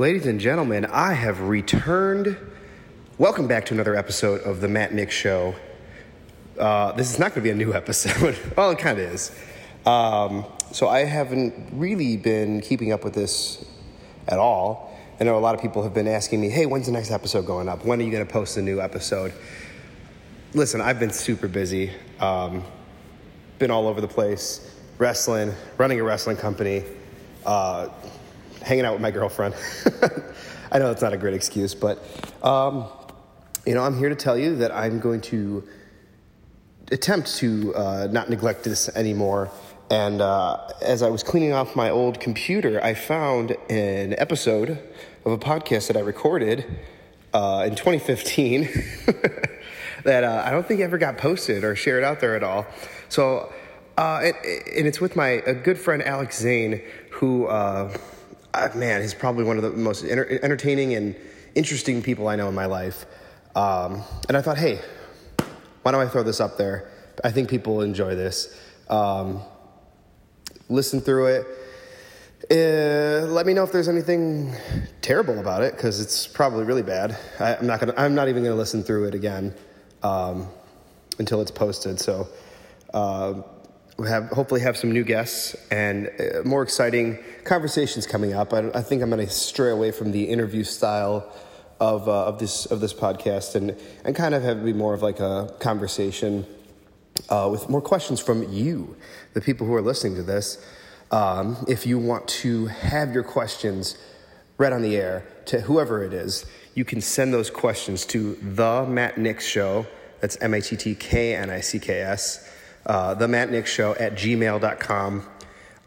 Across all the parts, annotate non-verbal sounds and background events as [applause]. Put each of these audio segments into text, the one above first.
Ladies and gentlemen, I have returned. Welcome back to another episode of the Matt Nick Show. Uh, this is not going to be a new [laughs] episode. well, it kind of is. Um, so I haven't really been keeping up with this at all. I know a lot of people have been asking me, hey, when's the next episode going up? When are you going to post a new episode? Listen, I've been super busy. Um, been all over the place, wrestling, running a wrestling company, uh, hanging out with my girlfriend. [laughs] I know it's not a great excuse, but um, you know, I'm here to tell you that I'm going to attempt to uh, not neglect this anymore. And uh, as I was cleaning off my old computer, I found an episode of a podcast that I recorded uh, in 2015 [laughs] that uh, I don't think ever got posted or shared out there at all. So, uh, and, and it's with my a good friend Alex Zane, who, uh, man, he's probably one of the most enter- entertaining and interesting people I know in my life. Um, and I thought, hey, why don't I throw this up there? I think people will enjoy this. Um, listen through it. Uh, let me know if there's anything terrible about it because it's probably really bad. I, am not gonna. I'm not even gonna listen through it again um, until it's posted. So uh, we have hopefully have some new guests and uh, more exciting conversations coming up. I, I think I'm gonna stray away from the interview style of uh, of this of this podcast and and kind of have it be more of like a conversation uh, with more questions from you, the people who are listening to this. Um, if you want to have your questions read on the air to whoever it is, you can send those questions to the Matt Knicks Show. That's M A T T K N I C K S. Uh, the Matt Knicks Show at gmail.com.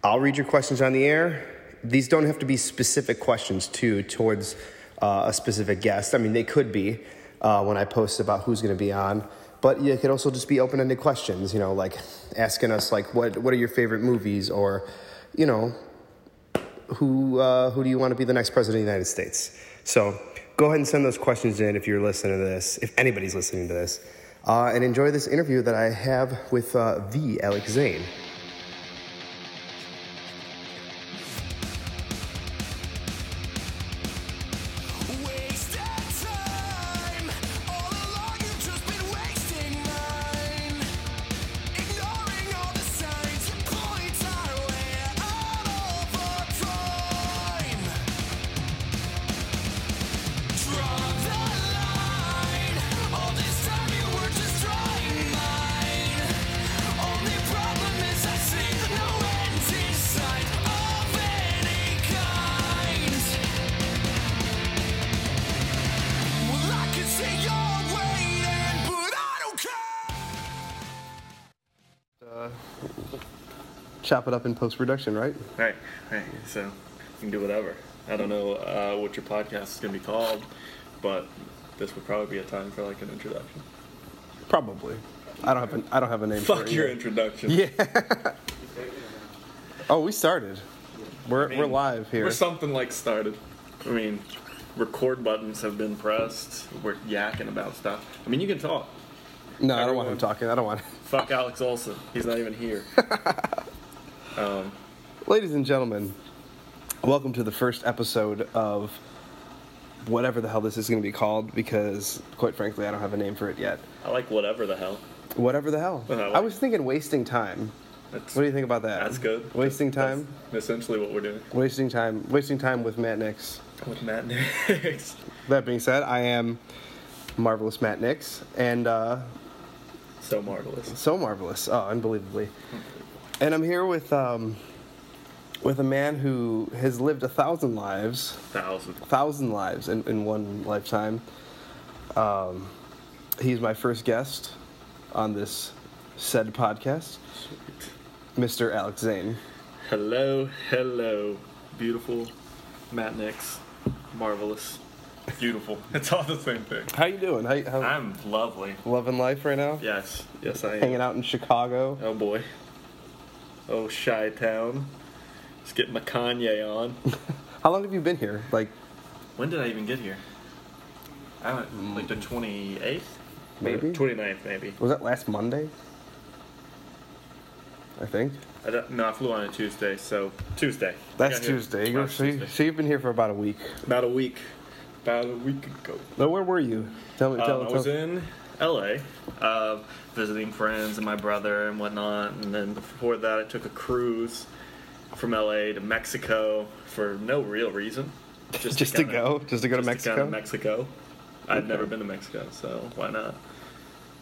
I'll read your questions on the air. These don't have to be specific questions, too, towards uh, a specific guest. I mean, they could be uh, when I post about who's going to be on. But it could also just be open-ended questions, you know, like asking us, like, what what are your favorite movies, or, you know, who uh, who do you want to be the next president of the United States? So go ahead and send those questions in if you're listening to this, if anybody's listening to this, uh, and enjoy this interview that I have with uh, the Alex Zane. Chop it up in post production, right? Right, right. So you can do whatever. I don't know uh, what your podcast is going to be called, but this would probably be a time for like an introduction. Probably. I don't have an, I don't have a name. for Fuck it your yet. introduction. Yeah. oh, we started. We're, I mean, we're live here. We're something like started. I mean, record buttons have been pressed. We're yakking about stuff. I mean, you can talk. no, I don't want him talking. I don't want. Fuck Alex Olson. He's not even here. [laughs] um, Ladies and gentlemen, welcome to the first episode of whatever the hell this is going to be called. Because, quite frankly, I don't have a name for it yet. I like whatever the hell. Whatever the hell. I like- I was thinking wasting time. That's, What do you think about that? That's good. Wasting time. That's essentially what we're doing Wasting time. Wasting time with Matt Knicks. with Matt Knicks. [laughs] That being said, I am marvelous Matt Knicks, and uh, so marvelous. so marvelous. Oh, unbelievably. And I'm here with um, with a man who has lived a thousand lives, Thousand. thousand lives in, in one lifetime. Um, he's my first guest on this said podcast, Mr. Alex Zane. Hello, hello, beautiful Matt Knicks, marvelous, beautiful. [laughs] It's all the same thing. How you doing? How, how I'm lovely. loving life right now? Yes, yes, I am. Hanging out in Chicago. Oh boy. Oh, Chi Town. Let's get my Kanye on. [laughs] How long have you been here? Like When did I even get here? I went like the 28th? Maybe. 29th, maybe. was that last Monday? I think. I don't, no, I flew on a Tuesday, so Tuesday. That's I got here Tuesday. You- last So, you, Tuesday. so you've been here for about a week. About a week. About a week ago. Now, where were you? Tell me. Tell, Um, I tell- was in LA, uh, visiting friends and my brother and whatnot. And then before that, I took a cruise from LA to Mexico for no real reason. just to kinda- go, just to go to just Mexico. go to Mexico. I'd never been to Mexico, so why not?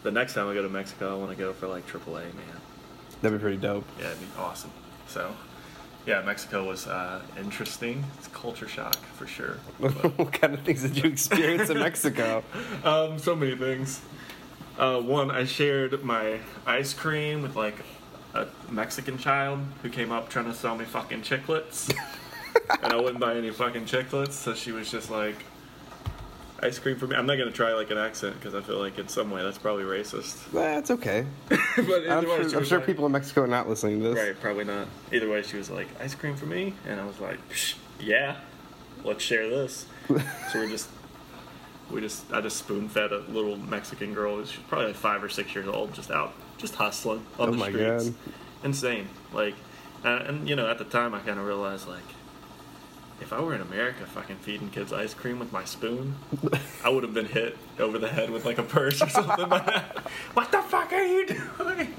The next time I go to Mexico, I want to go for like AAA, man. That'd be pretty dope. Yeah, it'd be awesome. So, yeah, Mexico was uh, interesting. It's culture shock for sure. [laughs] what kind of things did you experience in Mexico? [laughs] Um, so many things. Uh, one, I shared my ice cream with like a Mexican child who came up trying to sell me fucking chiclets, [laughs] and I wouldn't buy any fucking chiclets. So she was just like, "Ice cream for me." I'm not gonna try like an accent because I feel like in some way that's probably racist. That's okay. [laughs] but I'm way, sure, I'm sure like- people in Mexico are not listening to this. Right, probably not. Either way, she was like, "Ice cream for me," and I was like, Psh, "Yeah, let's share this." [laughs] so we're just, we just, I just spoon fed a little Mexican girl. She's probably like five or six years old, just out, just hustling on Oh the my streets. God. Insane. Like, uh, and you know, at the time, I kind of realized like. If I were in America fucking feeding kids ice cream with my spoon, I would have been hit over the head with like a purse or something like [laughs] that. What the fuck are you doing?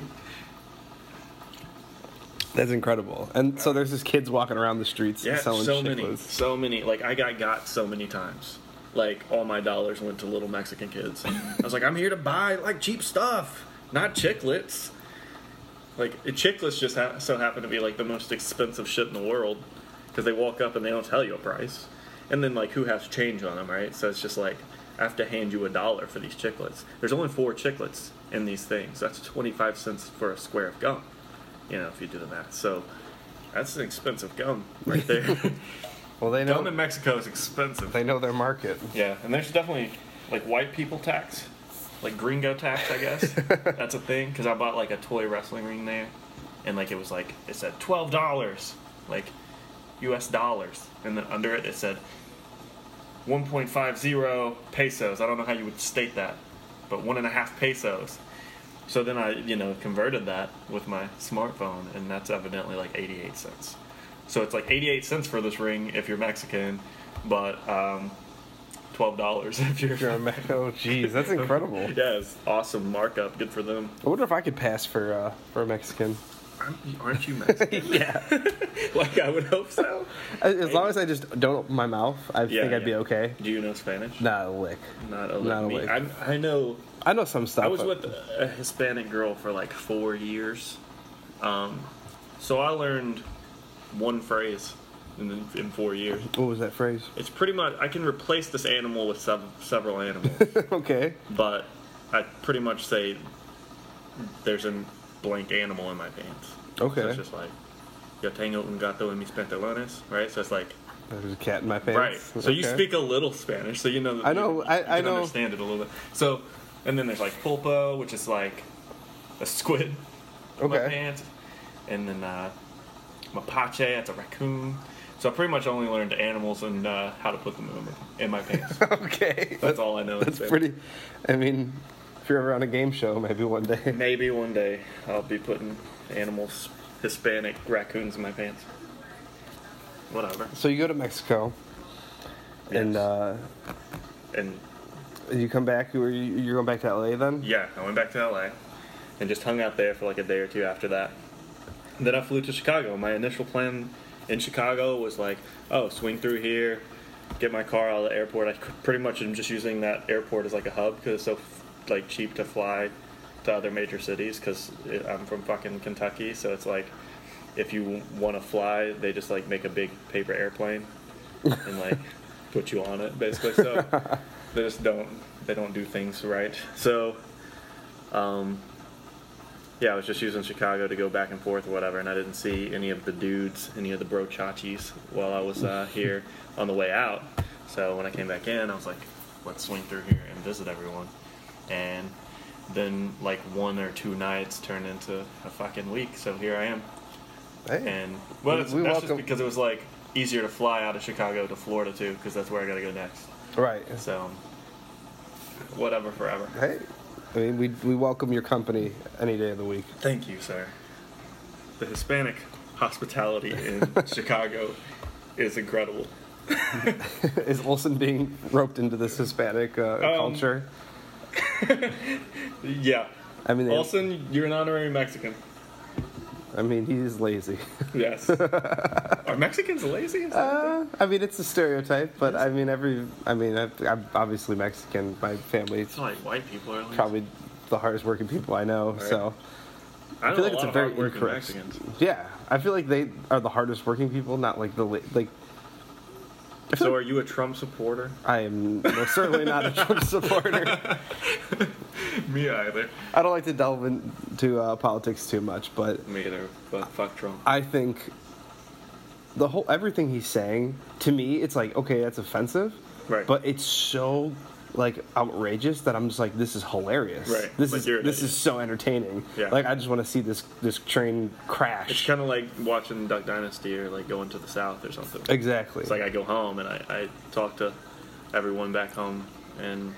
That's incredible. And so there's just kids walking around the streets Yeah, selling so many, chiclets. so many. Like I got got so many times. Like all my dollars went to little Mexican kids. I was like, I'm here to buy like cheap stuff, not chiclets. Like chiclets just ha- so happen to be like the most expensive shit in the world because they walk up and they don't tell you a price, and then like who has change on them, right? So it's just like I have to hand you a dollar for these chiclets. There's only four chiclets in these things. That's 25 cents for a square of gum. You know, if you do the math. So that's an expensive gum right there. [laughs] Well, they Gum know in Mexico is expensive. they know their market. Yeah, and there's definitely like white people tax, like gringo tax, I guess. [laughs] That's a thing because I bought like a toy wrestling ring there, and like it was like it said twelve dollars, like U.S. dollars, and then under it it said one point five zero pesos. I don't know how you would state that, but one and a half pesos. So then I, you know, converted that with my smartphone, and that's evidently like 88 cents. So it's like 88 cents for this ring if you're Mexican, but um, $12 [laughs] if you're. You're a Me- oh, jeez, that's incredible. yeah, it's awesome markup. Good for them. I wonder if I could pass for uh, for a Mexican. Aren't you, aren't you Mexican? [laughs] Yeah. [laughs] like I would hope so. As long as I just don't open my mouth, I Yeah, think I'd be okay. Do you know Spanish? Not a lick. Not a Not a me. lick. I, I know. I know some stuff. I was but- with a Hispanic girl for like four years, um, so I learned one phrase in, in four years. What was that phrase? It's pretty much I can replace this animal with sev- several animals, [laughs] okay. but I pretty much say there's a blank animal in my pants. So Okay. it's just like yo tengo un gato en mis pantalones, right? So it's like There's a cat in my pants. right. So you speak a little Spanish, so you know. That I know- You, I- you I can know. understand it a little bit. So, and then there's like pulpo, which is like a squid. in My pants, and then uh, mapache, that's a raccoon. So I pretty much only learned animals and uh, how to put them in my, pants. [laughs] okay. That's all I know. That's pretty. I mean, if you're ever on a game show, maybe one day. [laughs] Maybe one day I'll be putting animals, Hispanic raccoons in my pants. Whatever. So you go to Mexico, and uh, And you come back. You're going back to LA then? yeah, I went back to LA and just hung out there for like a day or two after that. Then I flew to Chicago. My initial plan in Chicago was like, oh, swing through here, get my car out of the airport. I pretty much am just using that airport as like a hub because it's so like cheap to fly to other major cities because I'm from fucking Kentucky, so it's like if you want to fly, they just like make a big paper airplane and like [laughs] put you on it basically. So [laughs] they just don't they don't do things right. So um, yeah, I was just using Chicago to go back and forth or whatever, and I didn't see any of the dudes, any of the bro chachis while I was uh, [laughs] here on the way out. So when I came back in, I was like, let's swing through here and visit everyone. And then like one or two nights turned into a fucking week. So here I am. Hey. And well, we that's welcome- just because it was like easier to fly out of Chicago to Florida too, because that's where I got to go next. right. So whatever, forever. Hey. I mean, we we welcome your company any day of the week. Thank you, sir. the Hispanic hospitality in [laughs] Chicago is incredible. [laughs] Is Olson being roped into this Hispanic uh, Um, culture? [laughs] Yeah. I mean, Olson, you're an honorary Mexican. I mean, he's lazy. [laughs] Yes. Are Mexicans lazy? Is that a thing? Uh, I mean, it's a stereotype, but I mean, every. I mean, I, I'm obviously Mexican. My family's It's like white people are lazy. probably the hardest working people I know. So I, know feel like a it's a very hardworking incorrect. Mexicans. yeah, I feel like they are the hardest working people, not like the la- like. [laughs] So, are you a Trump supporter? I am most certainly not a Trump [laughs] supporter. Me either. I don't like to delve into uh, politics too much, but Me either. But fuck Trump. I think the whole everything he's saying to me, it's like okay, that's offensive, Right. But it's so like outrageous that I'm just like, this is hilarious. Right. This Like, is this idiot. is so entertaining. Yeah. Like I just want to see this this train crash. It's kind of like watching Duck Dynasty or like going to the South or something. exactly. It's like I go home and I, I talk to everyone back home, and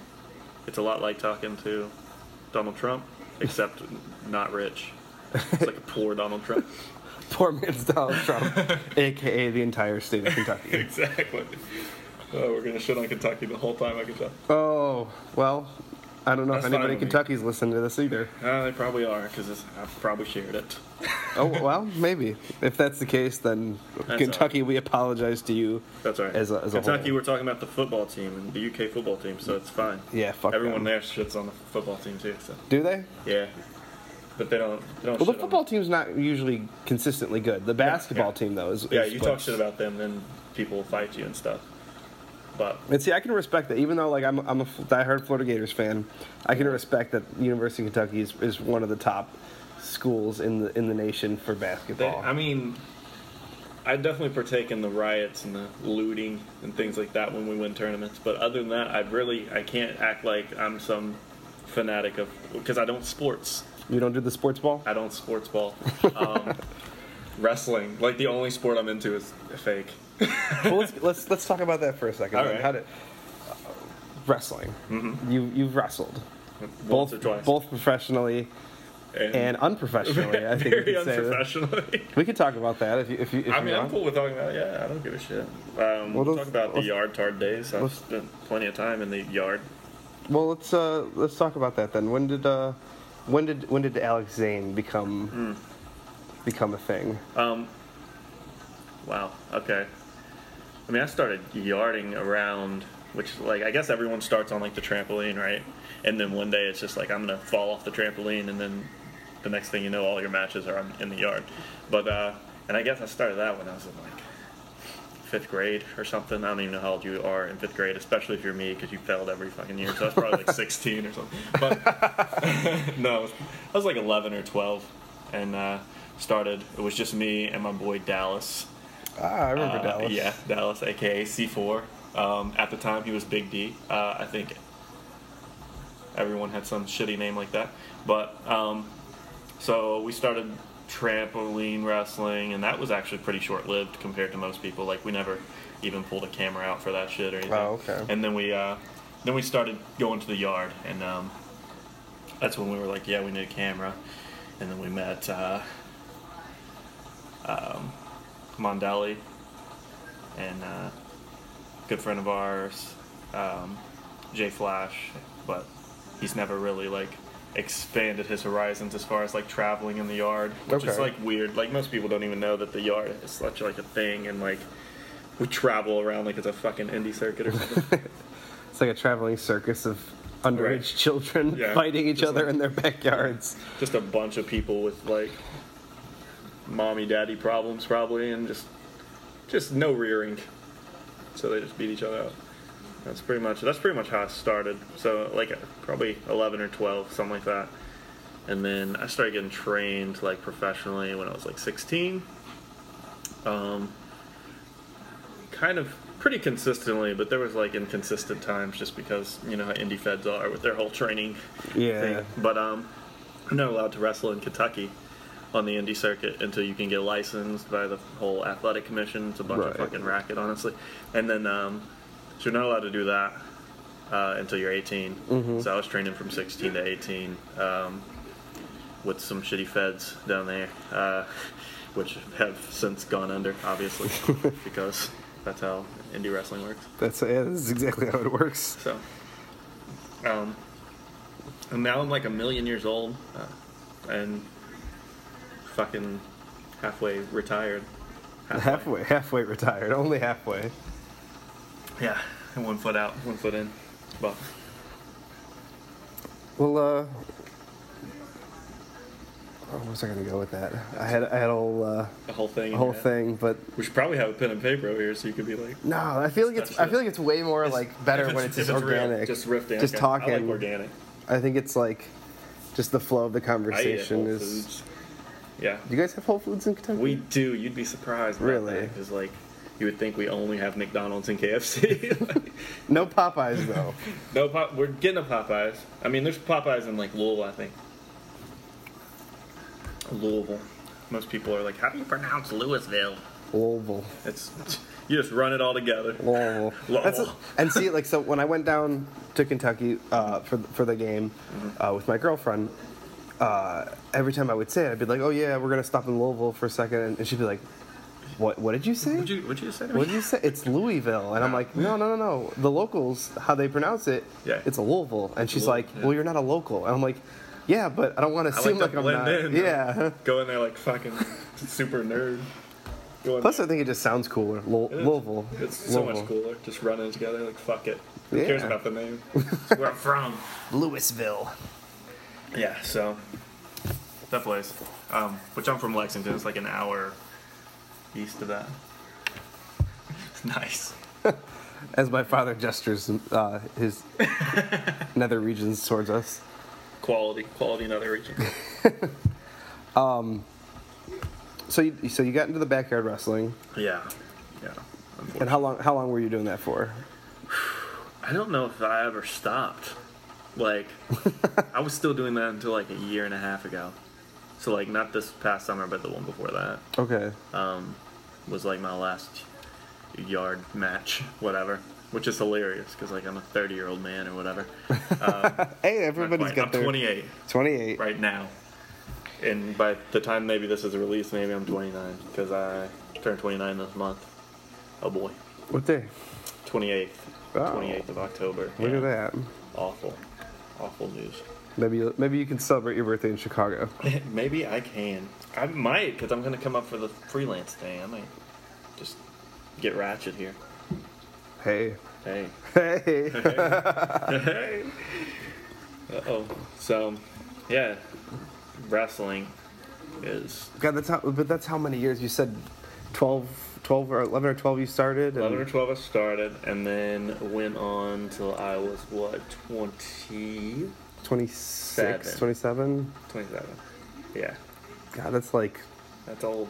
it's a lot like talking to Donald Trump, except [laughs] not rich. It's like a [laughs] poor Donald Trump. Poor man's Donald Trump, [laughs] aka the entire state of Kentucky. exactly. Oh, we're gonna shit on Kentucky the whole time. I can tell. Oh well, I don't know That's if anybody in with me. Kentucky's listening to this either. Uh, they probably are because I've probably shared it. Oh well, maybe if that's the case, then That's Kentucky, we apologize to you. That's right. As a- as a Kentucky, we're talking about the football team and the UK football team, so it's fine. Yeah, fuck Everyone them. there shits on the football team too. So Do they? yeah, but they don't. They don't Well, the football team's not usually consistently good. The basketball yeah. team, though, is Yeah, is you talk shit about them, then people will fight you and stuff. But And see, I can respect that, even though like I'm, I'm a diehard Florida Gators fan. I can respect that University of Kentucky is, is one of the top schools in the in the nation for they, basketball. I mean, I definitely partake in the riots and the looting and things like that when we win tournaments. But other than that, I really I can't act like I'm some fanatic of because I don't sports. you don't do the sports ball. I don't sports ball. Um, [laughs] wrestling, like the only sport I'm into is fake. Well, let's, let's let's talk about that for a second. All right. How did wrestling? You you've wrestled Once both or twice. both professionally and unprofessionally. I think very we could unprofessionally. We could talk about that if you if you. If I you mean, I'm cool with talking about. it. Yeah, I don't give a shit. Um, Well, talk about the yard tard days. I've spent plenty of time in the yard. Well, let's uh, let's talk about that then. When did uh, when did when did Alex Zane become Hmm. become a thing? Um, wow. Okay. I mean, I started yarding around, which like I guess everyone starts on like the trampoline, right? And then one day it's just like I'm gonna fall off the trampoline, and then the next thing you know, all your matches are in the yard. But uh, and I guess I started that when I was in like fifth grade or something. I don't even know how old you are in fifth grade, especially if you're me because you failed every fucking year. So I was probably like [laughs] 16 or something. But [laughs] no, I was like 11 or 12, and uh, started. It was just me and my boy Dallas. Ah, I remember Uh, Dallas. Yeah, Dallas, aka C4. Um, at the time, he was Big D. Uh, I think everyone had some shitty name like that. But um, so we started trampoline wrestling, and that was actually pretty short lived compared to most people. Like we never even pulled a camera out for that shit or anything. Oh, okay. And then we uh, then we started going to the yard, and um, that's when we were like, yeah, we need a camera. And then we met uh, um, Mondelli and uh, good friend of ours, um, Jay Flash, but he's never really like expanded his horizons as far as like traveling in the yard, which is like weird. Like most people don't even know that the yard is such like a thing, and like we travel around like it's a fucking indie circuit or something. [laughs] It's like a traveling circus of underage Right. children [laughs] Yeah, fighting each just other like- in their backyards. just a bunch of people with like mommy daddy problems probably and just just no rearing. So they just beat each other up. That's pretty much that's pretty much how i started. So like probably 11 or 12 something like that. And then i started getting trained like professionally when i was like 16 um kind of pretty consistently but there was like inconsistent times just because you know how indie feds are with their whole training Yeah. thing. But um, I'm not allowed to wrestle in Kentucky on the indie circuit until you can get licensed by the whole athletic commission. It's a bunch Right. of fucking racket, honestly. And then um, so you're not allowed to do that uh, until you're 18. Mm-hmm. So I was training from 16 to 18. Um, with some shitty feds down there, uh, [laughs] which have since gone under, obviously, [laughs] because that's how indie wrestling works. That's yeah, this is exactly how it works. So, um, and now I'm like a million years old, uh, and fucking halfway retired. Halfway, halfway retired, only halfway. Yeah, and one foot out, one foot in. But Well, uh, oh, where was I gonna go with that? I had I had a whole uh, the whole thing. a whole in thing, but We should probably have a pen and paper over here so you could be like. no, I feel like it's I feel like it's way more like better if when it's just real, organic, just riffing. just okay. talking. I like organic. I think it's like just the flow of the I eat at conversation is. Foods. Yeah, Do you guys have Whole Foods in Kentucky? we do. You'd be surprised. Really? Because like, you would think we only have McDonald's and KFC. [laughs] No Popeyes though. no pop. We're getting a Popeyes. I mean, there's Popeyes in like Louisville, I think. Louisville. Most people are like, how do you pronounce Louisville? Louisville. It's [laughs] you just run it all together. Louisville. That's a, and see, like, so when I went down to Kentucky uh, for for the game uh, with my girlfriend, uh, every time I would say it, I'd be like, "Oh yeah, we're gonna stop in Louisville for a second. and she'd be like, "What? What did you say? Would you would you say? What did you say? It's Louisville." And I'm like, "No, no, no, no. The locals, how they pronounce it, Yeah. it's a Louisville." And she's Louisville, like, yeah. "Well, you're not a local." And I'm like, "Yeah, but I don't want to seem like like, to I'm blend not." in. Yeah. [laughs] Go in there like fucking super nerd. Go in Plus, I think it just sounds cooler. Lou- It is. Louisville. It's so Louisville. much cooler. Just running together like fuck it. Who cares about the name? It's [laughs] where I'm from. Louisville. Yeah, so that place. Um, which I'm from Lexington. It's like an hour east of that. [laughs] nice. [laughs] As my father gestures uh, his [laughs] nether regions towards us. Quality, quality in other regions. So you, so you got into the backyard wrestling, yeah, yeah. and how long how long were you doing that for? [sighs] I don't know if I ever stopped. Like, I was still doing that until like a year and a half ago. So like, not this past summer, but the one before that Okay. um, was like my last yard match, whatever. Which is hilarious because like I'm a 30 year old man or whatever. [laughs] Hey, Not everybody's got I'm their 28 28. right now, and by the time maybe this is released, maybe I'm 29 because I turned 29 this month. Oh boy, What day? 28th, Oh. 28th of October. Look Yeah. at that. Awful, awful news. Maybe you- maybe you can celebrate your birthday in Chicago. [laughs] maybe I can. I might because I'm gonna come up for the freelance thing. I might just get ratchet here. Hey. Hey. Hey. hey. [laughs] Uh oh. So, yeah, wrestling is God, that's how. But that's how many years you said? 12, 12 or eleven or twelve you started. and- 11 or 12 I started, and then went on till I was what 20, 26, 27? 27. Yeah, God, that's like that's old.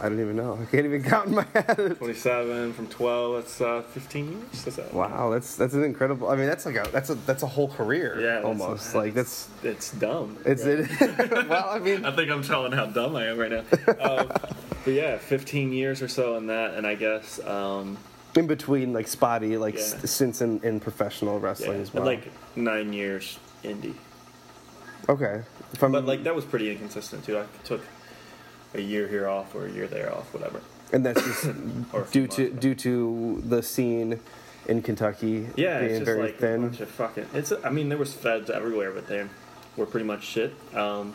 I don't even know. [laughs] I can't even count in my head. 27 from 12. That's uh, 15 years. That's that. Wow, that's that's an incredible. I mean, that's like a that's a that's a whole career. Yeah, that's- almost like that's It's dumb. it's right? it. [laughs] well, I mean, [laughs] I think I'm telling how dumb I am right now. Um, but yeah, 15 years or so in that, and I guess um, in between like spotty like Yeah. s- stints in, in professional yeah, wrestling as and well. like nine years indie. okay, But like that was pretty inconsistent too. I took a year here off or a year there off, whatever. and that's just [coughs] a due to due to the scene in Kentucky Yeah, being it's just very like a thin. bunch of fucking. It's. I mean, there was feds everywhere, but they were pretty much shit. Um,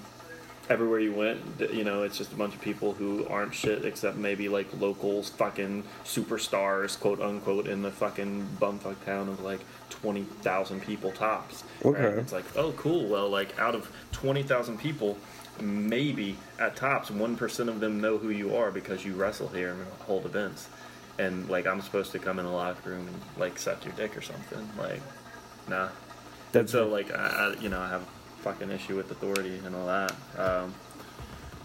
everywhere you went, you know, it's just a bunch of people who aren't shit except maybe like locals, fucking superstars, quote unquote, in the fucking bumfuck town of like twenty thousand people tops. right? It's like, oh, cool. Well, like out of twenty thousand people. Maybe at tops, one percent of them know who you are because you wrestle here and hold events and like I'm supposed to come in the locker room and like suck your dick or something. Like, nah. That's so like I, I you know I have a fucking issue with authority and all that, um,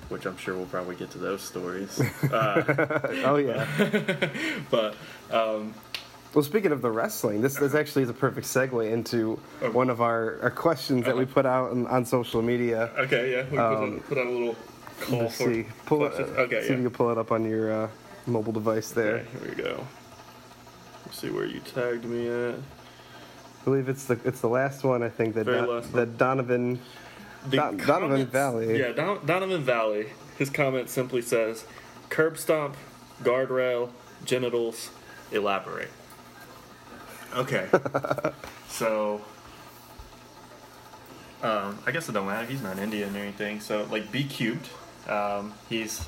which I'm sure we'll probably get to those stories. [laughs] uh, oh yeah. [laughs] but um, Well, speaking of the wrestling, this, this actually is a perfect segue into Oh. one of our, our questions that we Uh-huh. put out on, on social media. okay, yeah, we Um, put, a, put out a little call Let's for see. Pull it, uh, Okay, see yeah. if you can pull it up on your uh, mobile device there. Okay, here we go. Let's see where you tagged me at. I believe it's the it's the last one. I think that Don- that Donovan the Don- Donovan Valley. Yeah, Don, Donovan Valley. His comment simply says, "Curb stomp, guardrail, genitals, elaborate." Okay, [laughs] so um, I guess it don't matter. He's not Indian or anything. So like, B cubed. Um, he's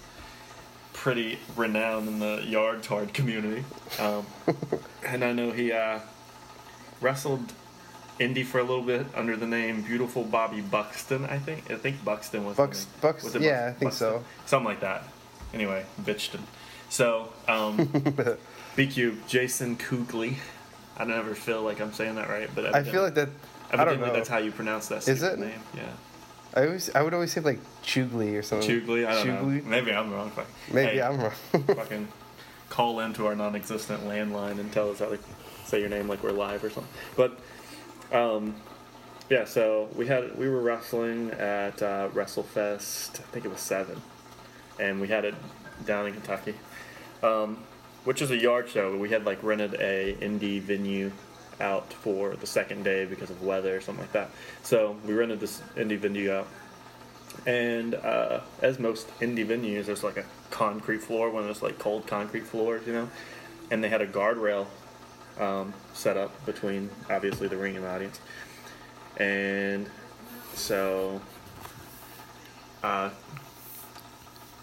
pretty renowned in the yard tard community, um, [laughs] and I know he uh, wrestled Indy for a little bit under the name Beautiful Bobby Buxton. I think I think Buxton was name. Bucks- Was yeah, Bux- I think so. something like that. Anyway, Bitchton. So um, [laughs] BQ Jason Kugli. I never feel like I'm saying that right, but I feel like that. I don't know. that's how you pronounce that. Is it? name? Yeah. I always, I would always say like Chugli or something. Chugli. I don't Chugli? know. Maybe I'm wrong. Maybe Hey, I'm wrong. [laughs] fucking call into our non-existent landline and tell us how to say your name like we're live or something. But um, yeah, so we had we were wrestling at uh, WrestleFest. I think it was seven, and we had it down in Kentucky, um, which is a yard show. We had like rented a indie venue out for the second day because of weather or something like that. So we rented this indie venue out. And uh, as most indie venues, there's like a concrete floor, one of those like cold concrete floors, you know. And they had a guardrail um, set up between obviously the ring and the audience. And so, uh,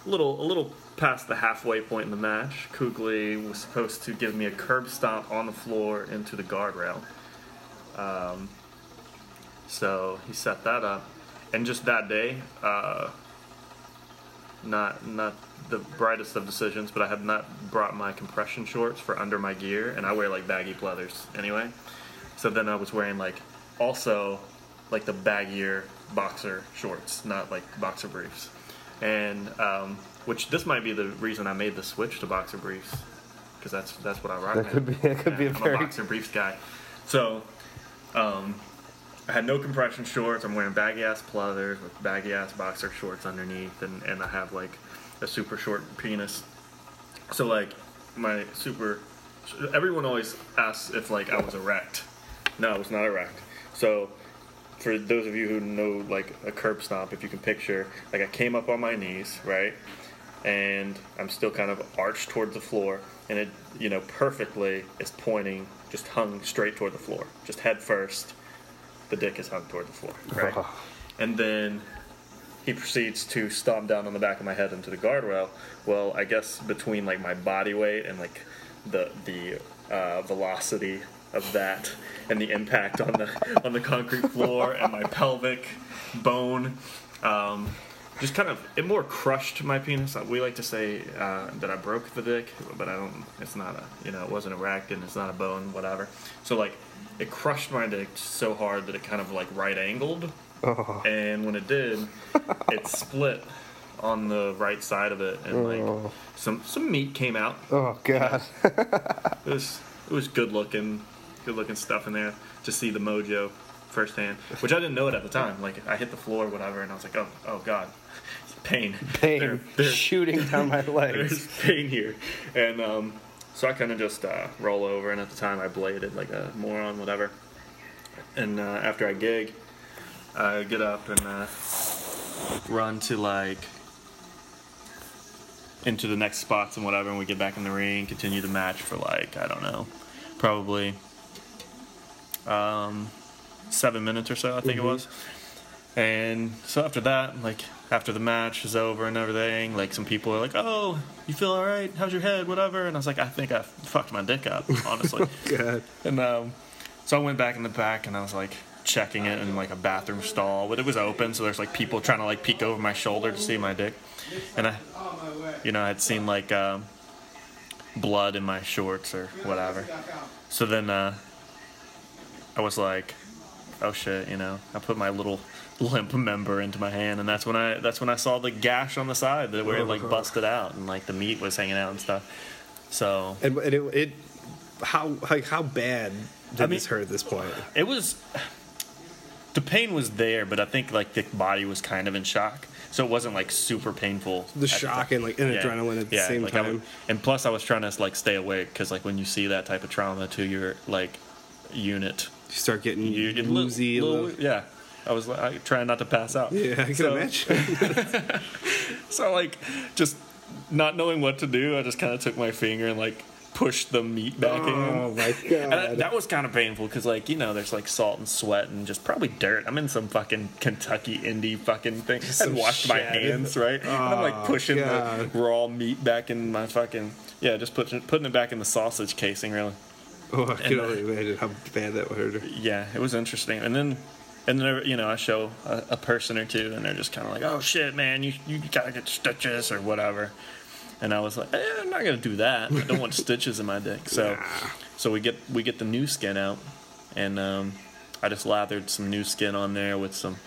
little a little past the halfway point in the match, Kugli was supposed to give me a curb stomp on the floor into the guardrail. Um, so he set that up, and just that day, uh, not not the brightest of decisions, but I had not brought my compression shorts for under my gear, and I wear like baggy pleathers anyway. So then I was wearing like also like the baggier boxer shorts, not like boxer briefs, and um, which this might be the reason I made the switch to boxer briefs because that's that's what I rock. That could be- that could be a I'm very- a boxer briefs guy. So um, I had no compression shorts. I'm wearing baggy ass pleathers with baggy ass boxer shorts underneath, and, and I have like a super short penis. So like my super, everyone always asks if like I was erect. No, I was not erect. So for those of you who know like a curb stomp, if you can picture, like I came up on my knees, right, and I'm still kind of arched towards the floor, and it you know perfectly is pointing, just hung straight toward the floor, just head first. The dick is hung toward the floor, right, and then he proceeds to stomp down on the back of my head into the guardrail. Well, I guess between like my body weight and like the the uh, velocity of that and the impact on the on the concrete floor and my pelvic bone, um, just kind of it more crushed my penis. We like to say uh, that I broke the dick, but I don't. It's not a you know it wasn't erect and it's not a bone, whatever. So like it crushed my dick so hard that it kind of like right angled Oh, and when it did, it [laughs] split on the right side of it, and like Oh. some some meat came out. oh God. It was it was good looking, good looking stuff in there to see the mojo firsthand, which I didn't know it at the time. Like I hit the floor, or whatever, and I was like, oh oh god, [laughs] pain, Pain There- [laughs] there- shooting down my [laughs] legs. there's pain here, and um, so I kind of just uh, roll over, and at the time I bladed like a moron, whatever. And uh, after I gig, I get up and uh, run to like into the next spots and whatever, and we get back in the ring, continue the match for like I don't know, probably um, seven minutes or so, I think it was. And so after that, like after the match is over and everything, like some people are like, "Oh, you feel all right? How's your head? Whatever." And I was like, "I think I fucked my dick up, [laughs] honestly." God. and um, so I went back in the back and I was like checking it in like a bathroom stall, but it was open, so there's like people trying to like peek over my shoulder to see my dick, and I, you know, I had seen like um, blood in my shorts or whatever. So then uh, I was like, "Oh shit," you know. I put my little [laughs] limp member into my hand, and that's when I that's when I saw the gash on the side that where it oh, like busted out and like the meat was hanging out and stuff. So And, and it, it, how like how bad did I mean- this hurt at this point? it was the pain was there, but I think like the body was kind of in shock, so it wasn't like super painful. The shock time. and like and adrenaline at the Yeah, same like, time. would- and plus, I was trying to like stay awake because like when you see that type of trauma to your like unit, you start getting you get woozy. a little, little- yeah. I was like trying not to pass out. Yeah, I can So- imagine. [laughs] So like, just not knowing what to do, I just kind of took my finger and like pushed the meat back oh in. my [laughs] And that, god. that was kind of painful because, like, you know, there's like salt and sweat and just probably dirt. I'm in some fucking Kentucky indie fucking thing. [laughs] I washed my hands, right? and I'm like Oh, pushing God. the raw meat back in my fucking yeah, just putting putting it back in the sausage casing, really. Oh, I can uh, only imagine how bad that would hurt. Her. Yeah, it was interesting. And then, and then you know, I show a, a person or two, and they're just kind of like, "Oh shit, man, you you gotta get stitches or whatever." And I was like, eh, "I'm not gonna do that. I don't want [laughs] stitches in my dick." So, so we get we get the new skin out, and um, I just lathered some new skin on there with some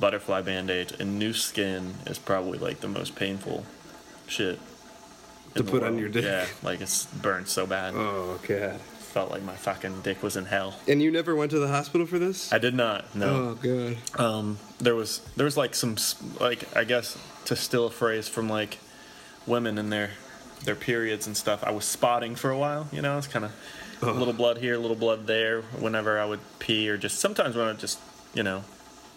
butterfly band-aids. And new skin is probably like the most painful shit To put on your dick? Yeah, like it's burned so bad. Oh god. Felt like my fucking dick was in hell. And you never went to the hospital for this? I did not. No. Oh god. um, there was there was like some like I guess to steal a phrase from like women in their their periods and stuff. I was spotting for a while, you know. It's kind of a little blood here, a little blood there. Whenever I would pee, or just sometimes when I would just you know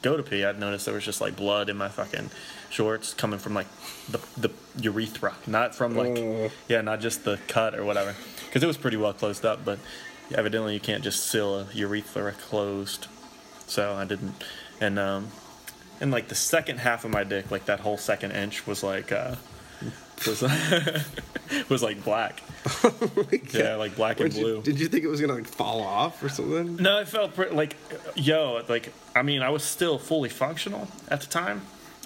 go to pee, I'd notice there was just like blood in my fucking shorts coming from like the the urethra, not from like Oh. yeah, not just the cut or whatever, because it was pretty well closed up. But evidently, you can't just seal a urethra closed so I didn't. And um, and like the second half of my dick, like that whole second inch, was like uh, was [laughs] was like black. [laughs] Oh yeah, like black and Did you, blue. did you think it was gonna like fall off or something? No, it felt pretty, like, yo, like, I mean, I was still fully functional at the time,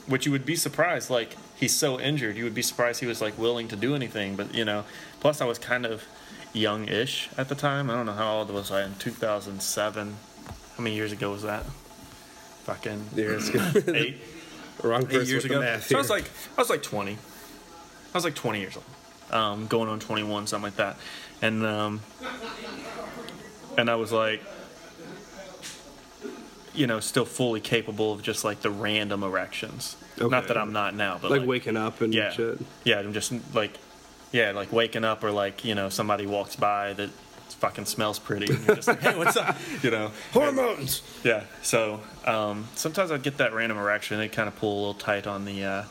which you would be surprised. Like, he's so injured, you would be surprised he was, like, willing to do anything. But, you know, plus I was kind of young ish at the time. I don't know how old was I in 2007. How many years ago was that? Fucking Years ago. [laughs] eight, Wrong person eight years ago. So I was like, I was like 20. I was like 20 years old, um, going on 21, something like that, and um, and I was like, you know, still fully capable of just like the random erections. Not that I'm not now, but like, like, waking up and yeah, shit. yeah, I'm just like, yeah, like waking up or like you know somebody walks by that fucking smells pretty. And you're just like, hey, what's up? [laughs] You know, Hormones. yeah. So um, sometimes I get that random erection. It kind of pull a little tight on the. Uh,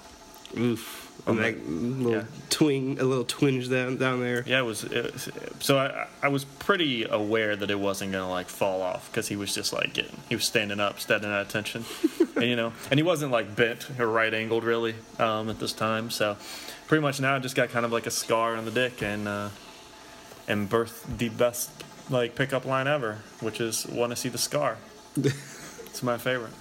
Oof. On that little yeah. twing, a little twinge down down there. yeah, it was, it was. So I, I was pretty aware that it wasn't gonna like fall off because he was just like getting. He was standing up, standing at attention, [laughs] and you know, and he wasn't like bent or right angled really um, at this time. So pretty much now I just got kind of like a scar on the dick and uh, and birthed the best like pickup line ever, which is "Want to see the scar." [laughs] it's my favorite.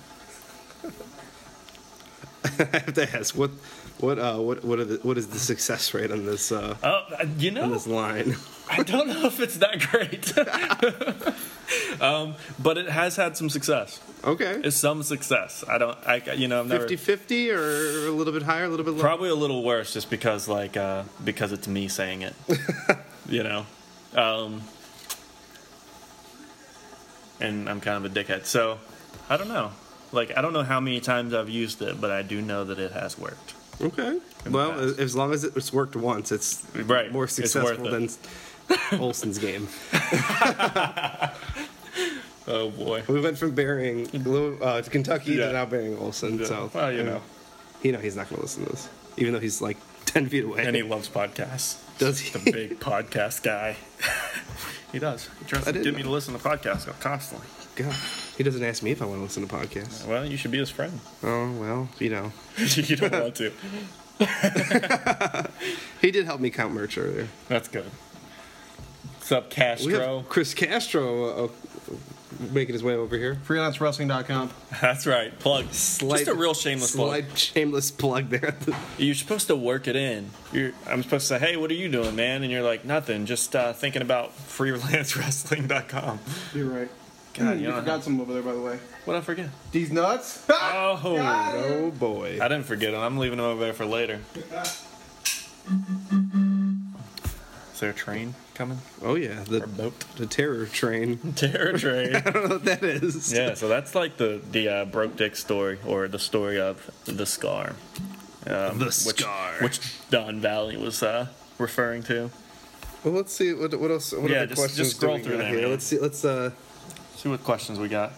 [laughs] I have to ask what, what, uh, what, what, are the, what is the success rate on this, uh, Oh, uh, you know, on this line? I don't know if it's that great. [laughs] um, but it has had some success. Okay. It's some success. I don't, I, you know, I've never, 50-50 or a little bit higher, a little bit lower? probably a little worse just because, like, uh, because it's me saying it. [laughs] you know? Um, and I'm kind of a dickhead. So, I don't know. Like, I don't know how many times I've used it, but I do know that it has worked. Okay. Well, as, as long as it's worked once, it's Right. more successful than. [laughs] Olson's game. [laughs] Oh, boy. We went from burying uh, to Kentucky Yeah. to now burying Olson. Yeah. So, Well, you know. you know he's not going to listen to this, even though he's like [laughs] ten feet away. And he loves podcasts. Does he? the big podcast guy. he does. He tries to get me to listen to podcasts constantly. God, he doesn't ask me if I want to listen to podcasts. Well, you should be his friend. Oh well, you know, [laughs] you don't want to. [laughs] he did help me count merch earlier. That's good. What's up, We Castro? have Chris Castro uh, making his way over here. freelancewrestling.com. [laughs] That's right. Plug. Slight- Just a real shameless plug. Slight shameless plug there. You're supposed to work it in. You're, I'm supposed to say, hey, what are you doing, man? And you're like, nothing. Just uh, thinking about freelancewrestling.com. You're right. God, you you don't forgot have- some over there, by the way. What'd I forget? These nuts? [laughs] Oh, oh boy. I didn't forget them. I'm leaving them over there for later. Is there a train coming? Oh yeah, Or the boat? the terror train. [laughs] Terror train. [laughs] I don't know what that is. yeah, so that's like the the uh, broke dick story, or the story of the scar. Um, The which, scar. which Don Valley was uh, referring to. Well, let's see what what else. What Yeah, other just- questions just scroll through got there, here? man. Let's see. Let's uh. See what questions we got.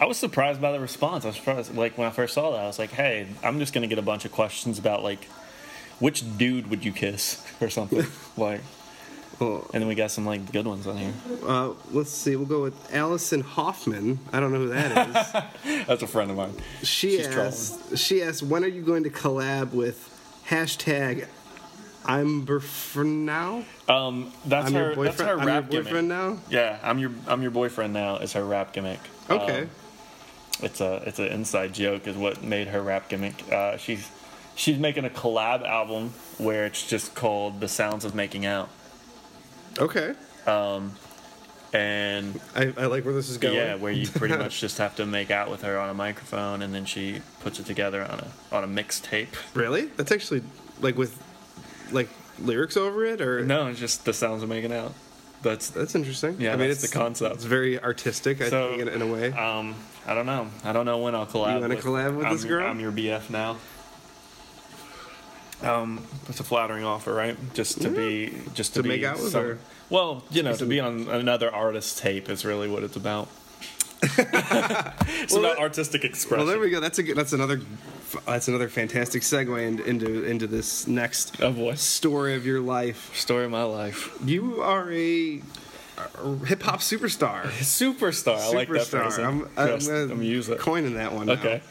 I was surprised by the response. I was surprised, like when I first saw that, I was like, "Hey, I'm just gonna get a bunch of questions about like, which dude would you kiss or something." [laughs] like, Well, and then we got some like good ones on here. uh, let's see. We'll go with Allison Hoffman. I don't know who that is. [laughs] That's a friend of mine. She She's asked. She asked, "When are you going to collab with hashtag I'm for now? Um, that's I'm her. That's her I'm rap your boyfriend gimmick. now. Yeah, I'm your I'm your boyfriend now. Is her rap gimmick. Okay. Um, it's a it's an inside joke is what made her rap gimmick. Uh, she's she's making a collab album where it's just called "The Sounds of Making Out," okay. Um, and I, I like where this is going. yeah, where you pretty [laughs] much just have to make out with her on a microphone, and then she puts it together on a on a mixtape. Really? That's actually like with like lyrics over it, or No, it's just the sounds of making out. That's That's interesting. Yeah, I mean, it's the concept. It's very artistic, I So, think, in, in a way. um, I don't know. I don't know when I'll collab. You wanna with, collab with I'm this your- girl? I'm your BF now. Um, it's a flattering offer, right? Just to be, just to, To be make out with some- her? Well, you know, to be on another artist's tape is really what it's about. [laughs] it's Well, about that- artistic expression. well, there we go. That's a good, that's another that's another fantastic segue in- into into this next A voice story of your life. story of my life. You are a, hip hop superstar. [laughs] Superstar. I like that Superstar. phrasing. I'm, I'm, Just- gonna I'm gonna use it. coining that one. now. Okay.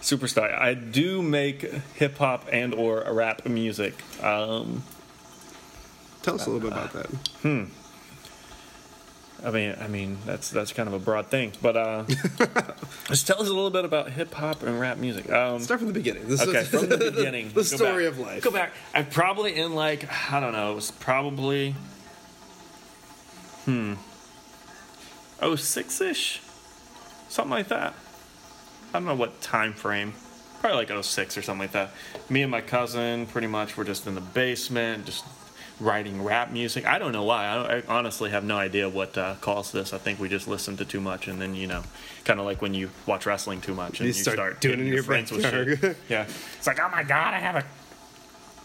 Superstar. I do make hip hop and or rap music. Um, Tell us a little bit about that. I mean, I mean that's that's kind of a broad thing, but uh, [laughs] just tell us a little bit about hip hop and rap music. Um, Start from the beginning. This okay, is from the [laughs] beginning, the story back. of life. Go back. I'm probably in like I don't know. It was probably hmm oh six ish, something like that. I don't know what time frame. Probably like 06 or something like that. Me and my cousin pretty much were just in the basement, just writing rap music. I don't know why. I, I honestly have no idea what uh, caused this. I think we just listened to too much, and then you know, kind of like when you watch wrestling too much and You you, start doing it in your friends with shit. [laughs] Yeah, it's like oh my god, I have a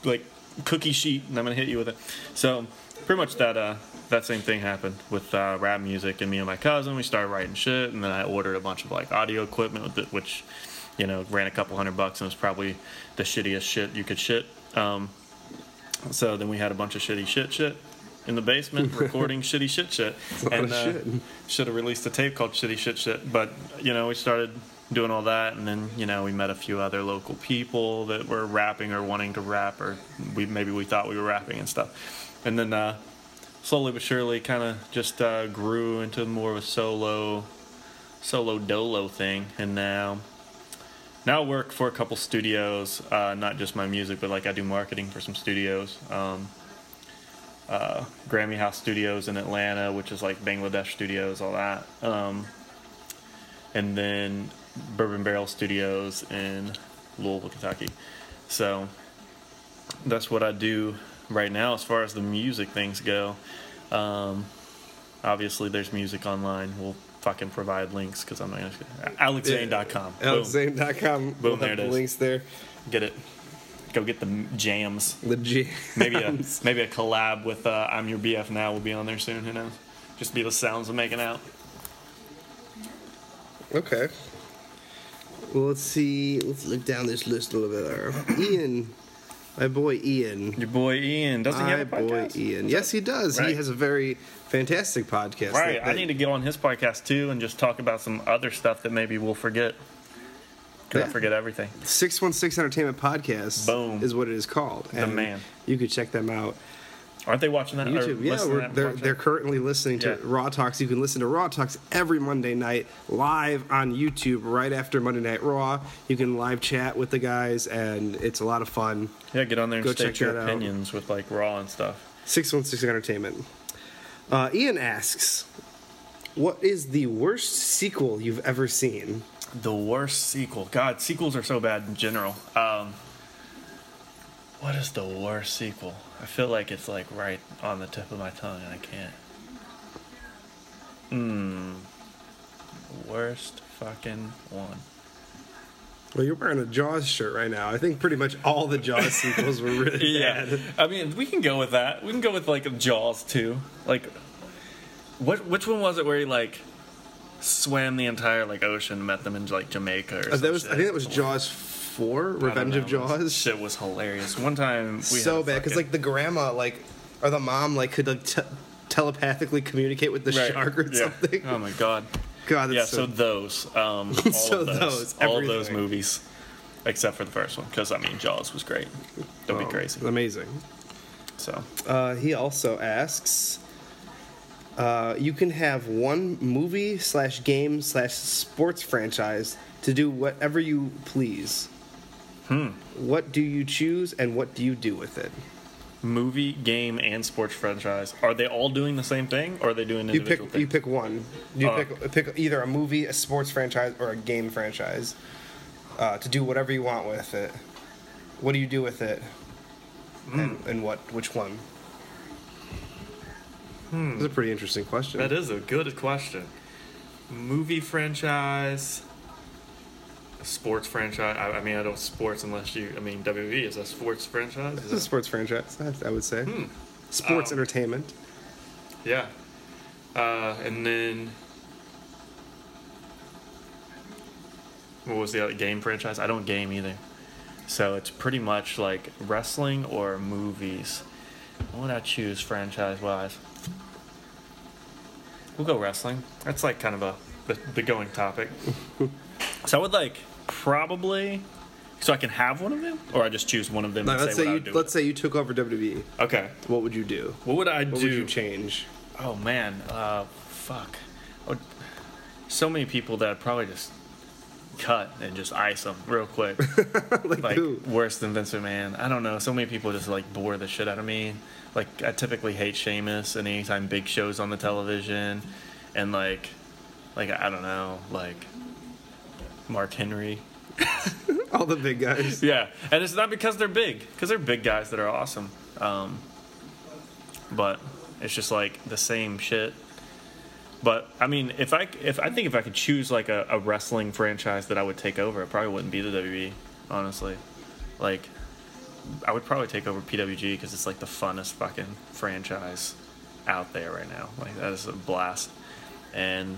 like cookie sheet, and I'm gonna hit you with it. So pretty much that uh, that same thing happened with uh, rap music, and me and my cousin we started writing shit, and then I ordered a bunch of like audio equipment with it, which you know ran a couple hundred bucks, and was probably the shittiest shit you could shit. Um, so then we had a bunch of shitty shit shit in the basement [laughs] recording shitty shit shit, and uh, should have released a tape called Shitty Shit Shit. But you know we started doing all that, and then you know we met a few other local people that were rapping or wanting to rap, or we maybe we thought we were rapping and stuff, and then uh, slowly but surely kind of just uh, grew into more of a solo solo dolo thing, and now. Now work for a couple studios, uh, not just my music, but like I do marketing for some studios. Um, uh, Grammy House Studios in Atlanta, which is like Bangladesh Studios, all that. Um, and then Bourbon Barrel Studios in Louisville, Kentucky. So that's what I do right now as far as the music things go. Um, obviously, there's music online. We'll fucking provide links because I'm not going to. AlexZane.com. Boom. AlexZane.com. Boom. there it is. Links there. Get it. Go get the jams. The G. Maybe a [laughs] maybe a collab with uh, I'm Your BF Now will be on there soon. Who knows? Just be the sounds of making out. Okay. Well, let's see. Let's look down this list a little bit. There. Ian, my boy Ian. Your boy Ian doesn't he My have a boy podcast? Ian. Yes, he does. He has a very fantastic podcast. Right. that- I need to get on his podcast too and just talk about some other stuff that maybe we'll forget. Cause I forget everything. 616 Entertainment Podcast Boom. is what it is called. The man. You could check them out. Aren't they watching that? YouTube. Yeah, that they're, they're currently listening to Yeah. Raw Talks. You can listen to Raw Talks every Monday night live on YouTube right after Monday Night Raw. You can live chat with the guys, and it's a lot of fun. yeah. Get on there and Go state check your that out. opinions with like Raw and stuff. 616 Entertainment. Uh, Ian asks, What is the worst sequel you've ever seen? The worst sequel. God, sequels are so bad in general. Um, what is the worst sequel? I feel like it's like right on the tip of my tongue and I can't. Hmm. Worst fucking one. Well, you're wearing a Jaws shirt right now. I think pretty much all the Jaws [laughs] sequels were really bad. I mean, we can go with that. We can go with like Jaws too. Like, what? Which one was it where he like swam the entire like ocean, met them in like Jamaica. Or Uh, that was I think that was Jaws four, Revenge of. Jaws. Shit was hilarious. One time we so had bad because like the grandma like or the mom like could like te- telepathically communicate with the Right. shark or Yeah. something. Oh my god. God, that's yeah, so, so, those, um, [laughs] all So of those, those, all of those everything. movies, except for the first one, because I mean Jaws was great. Don't oh, be crazy. Amazing. So Uh, he also asks, uh, you can have one movie slash game slash sports franchise to do whatever you please. Hmm. What do you choose and what do you do with it? movie, game, and sports franchise. Are they all doing the same thing, or are they doing You individual pick. things? You pick one. You Oh. pick pick either a movie, a sports franchise, or a game franchise uh, to do whatever you want with it. What do you do with it? Hmm. And, and what? Which one? That's a pretty interesting question. That is a good question. Movie franchise, sports franchise. I, I mean, I don't sports unless you. I mean, WWE is a sports franchise. It's a sports franchise, I, I would say. Hmm. Sports Oh. entertainment. Yeah. Uh, and then. What was the other game franchise? I don't game either. So it's pretty much like wrestling or movies. What would I choose franchise wise? We'll go wrestling. That's like kind of a the, the going topic. [laughs] so I would like probably so I can have one of them, or I just choose one of them let's say, say you let's say you took over WWE. okay. What would you do? What would I What do? would you change? Oh man, uh, fuck. Would- so many people that I'd probably just cut and just ice them real quick. [laughs] like, like worse than Vince McMahon. I don't know. So many people just like bore the shit out of me. Like I typically hate Sheamus, and anytime Big Show's on the television, and like, like I don't know, like Mark Henry. [laughs] All the big guys. Yeah, and it's not because they're big, because they're big guys that are awesome. Um, but it's just like the same shit. But I mean, if I if I think if I could choose like a, a wrestling franchise that I would take over, it probably wouldn't be the WWE. Honestly, like I would probably take over PWG because it's like the funnest fucking franchise out there right now. Like that is a blast, and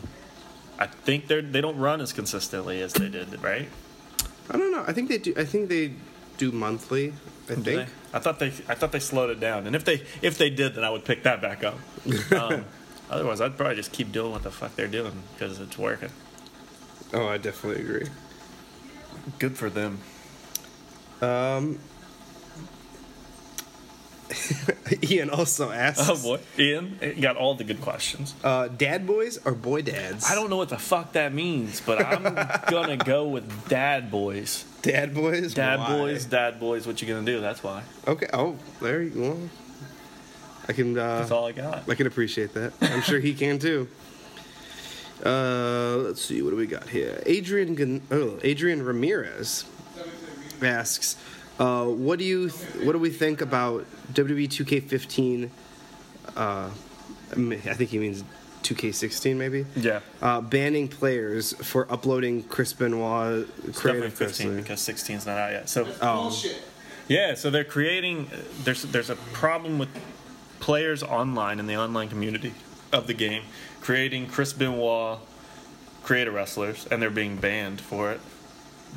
I think they're they don't run as consistently as they did, right? I don't know. I think they do. I think they do monthly. I Do think. they? I thought they I thought they slowed it down, and if they if they did, then I would pick that back up. [laughs] Um, otherwise, I'd probably just keep doing what the fuck they're doing because it's working. Oh, I definitely agree. Good for them. Um, [laughs] Ian also asks, Oh boy, Ian got all the good questions. uh, "Dad boys or boy dads?" I don't know what the fuck that means, but I'm [laughs] gonna go with dad boys. Dad boys. Dad Why? boys, dad boys. What you gonna do? That's why. Okay. Oh, there you go. I can. Uh, That's all I got. I can appreciate that. I'm sure he can too. Uh, let's see, what do we got here? Adrian, oh, Adrian Ramirez asks, uh, "What do you, th- what do we think about WWE 2K15? Uh, I mean, I think he means 2K16, maybe. Yeah, Uh, banning players for uploading Chris Benoit it's definitely creative 15 wrestling. because 16's not out yet. So Oh, Bullshit. Yeah, so they're creating. There's there's a problem with players online in the online community of the game creating Chris Benoit creator wrestlers, and they're being banned for it,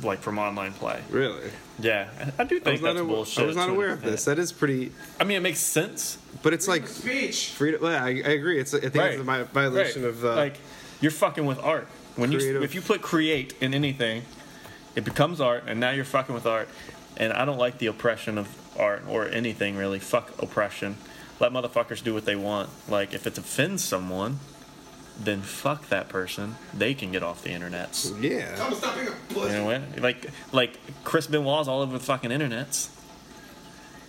like from online play. really? Yeah, I- I do think not, that's aw- bullshit. I was not aware of this. That is pretty, I mean, it makes sense. but it's like Speech. freedom. Yeah, I, I agree. It's I think it's a vi- violation Right. of uh, like you're fucking with art when you if you put create in anything, it becomes art, and now you're fucking with art. And I don't like the oppression of art or anything really. Fuck oppression. Let motherfuckers do what they want. Like if it offends someone, then fuck that person. They can get off the internets. yeah. I'm gonna stop being a You know what? Like like Chris Benoit's all over the fucking internets.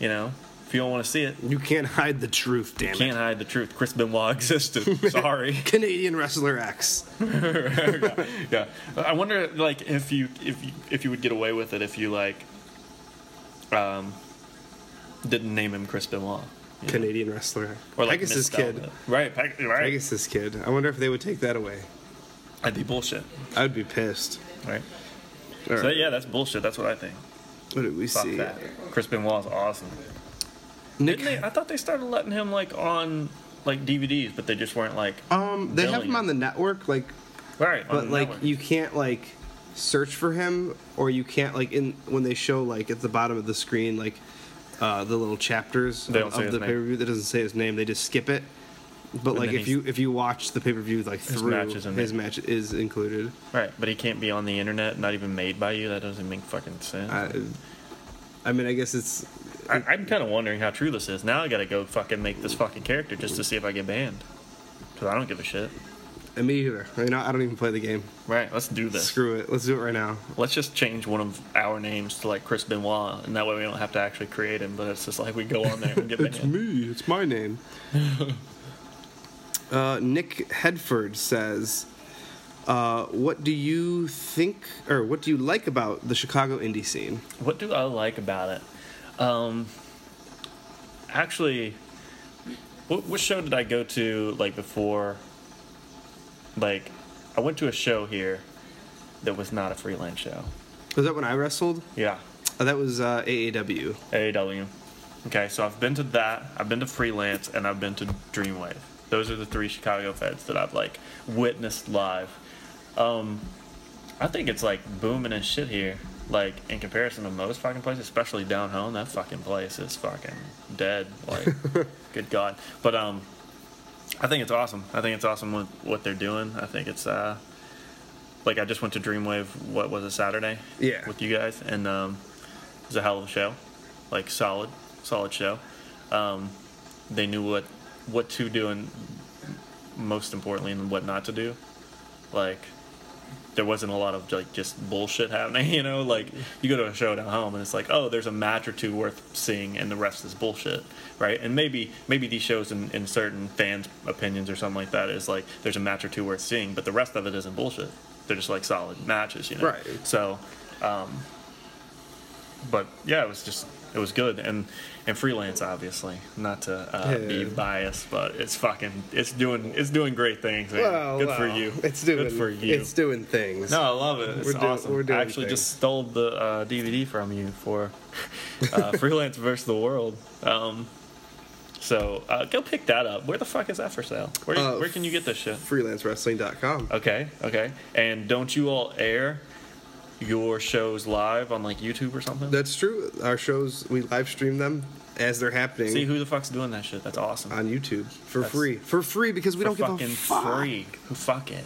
You know, if you don't want to see it, You can't hide the truth, damn you can't hide the truth. Chris Benoit existed. [laughs] Sorry. [laughs] Canadian wrestler X. [laughs] yeah. I wonder, like, if you if you if you would get away with it if you like, um, didn't name him Chris Benoit, know? Canadian wrestler. or like Pegasus kid. it. right? Peg- right. Pegasus kid. I wonder if they would take that away. That'd be bullshit, I'd be pissed. right? All So right. yeah, that's bullshit. That's what I think. What did we Fuck see? that. Chris Benoit's awesome. Nick. Didn't they? I thought they started letting him like on like DVDs, but they just weren't like. Um, they have him on the network. Like, Right, on but like network. you can't like search for him, or you can't like in when they show like at the bottom of the screen like uh, the little chapters They of, of the pay per view that doesn't say his name. They just skip it. But And like if you if you watch the pay per view like His through match is in his there. match is included. Right, but he can't be on the internet, not even made by you. That doesn't make fucking sense. I, I mean, I guess it's I, I'm kind of wondering how true this is. Now I gotta go fucking make this fucking character just to see if I get banned. Because I don't give a shit. Me either. I mean, I don't even play the game. Right, let's do this. Screw it. Let's do it right now. Let's just change one of our names to like Chris Benoit, and that way we don't have to actually create him. But it's just like we go on there and get [laughs] It's banned. me. It's my name. [laughs] uh, Nick Hedford says, uh, "What do you think, or what do you like about the Chicago indie scene?" What do I like about it? Um, actually, what, what show did I go to like before? Like, I went to a show here that was not a freelance show. Was that when I wrestled? Yeah, Uh, that was uh, AAW. AAW. Okay, so I've been to that, I've been to freelance, and I've been to Dreamwave. Those are the three Chicago feds that I've like witnessed live. Um, I think it's like booming and shit here. Like in comparison to most fucking places, especially down home, that fucking place is fucking dead. Like, [laughs] good god. But um, I think it's awesome. I think it's awesome what what they're doing. I think it's uh, like I just went to Dreamwave. What was it Saturday? Yeah. With you guys, and um, it was a hell of a show. Like solid, solid show. Um, they knew what what to do and most importantly, and what not to do. Like there wasn't a lot of like just bullshit happening, [laughs] you know. Like you go to a show down home and it's like, oh, there's a match or two worth seeing, and the rest is bullshit, right? And maybe maybe these shows in, in certain fans' opinions or something like that is like there's a match or two worth seeing, but the rest of it isn't bullshit. They're just like solid matches, you know. Right. So, um, but yeah, it was just it was good and and freelance obviously not to uh, be biased, but it's fucking it's doing it's doing great things. Man. good for you. It's doing. good for you. It's doing things. No, I love it. It's We're doing- awesome. we're doing I actually things. just stole the uh, DVD from you for uh, [laughs] Freelance versus the World. Um, so uh, go pick that up. Where the fuck is that for sale? Where, Uh, where can you get this shit? FreelanceWrestling.com. Okay, okay. And don't you all air your shows live on like YouTube or something? That's true. Our shows we live stream them as they're happening See who the fuck's doing that shit? That's awesome. on YouTube for That's- free. For free because we don't give fucking a fuck. free. Who fuck it?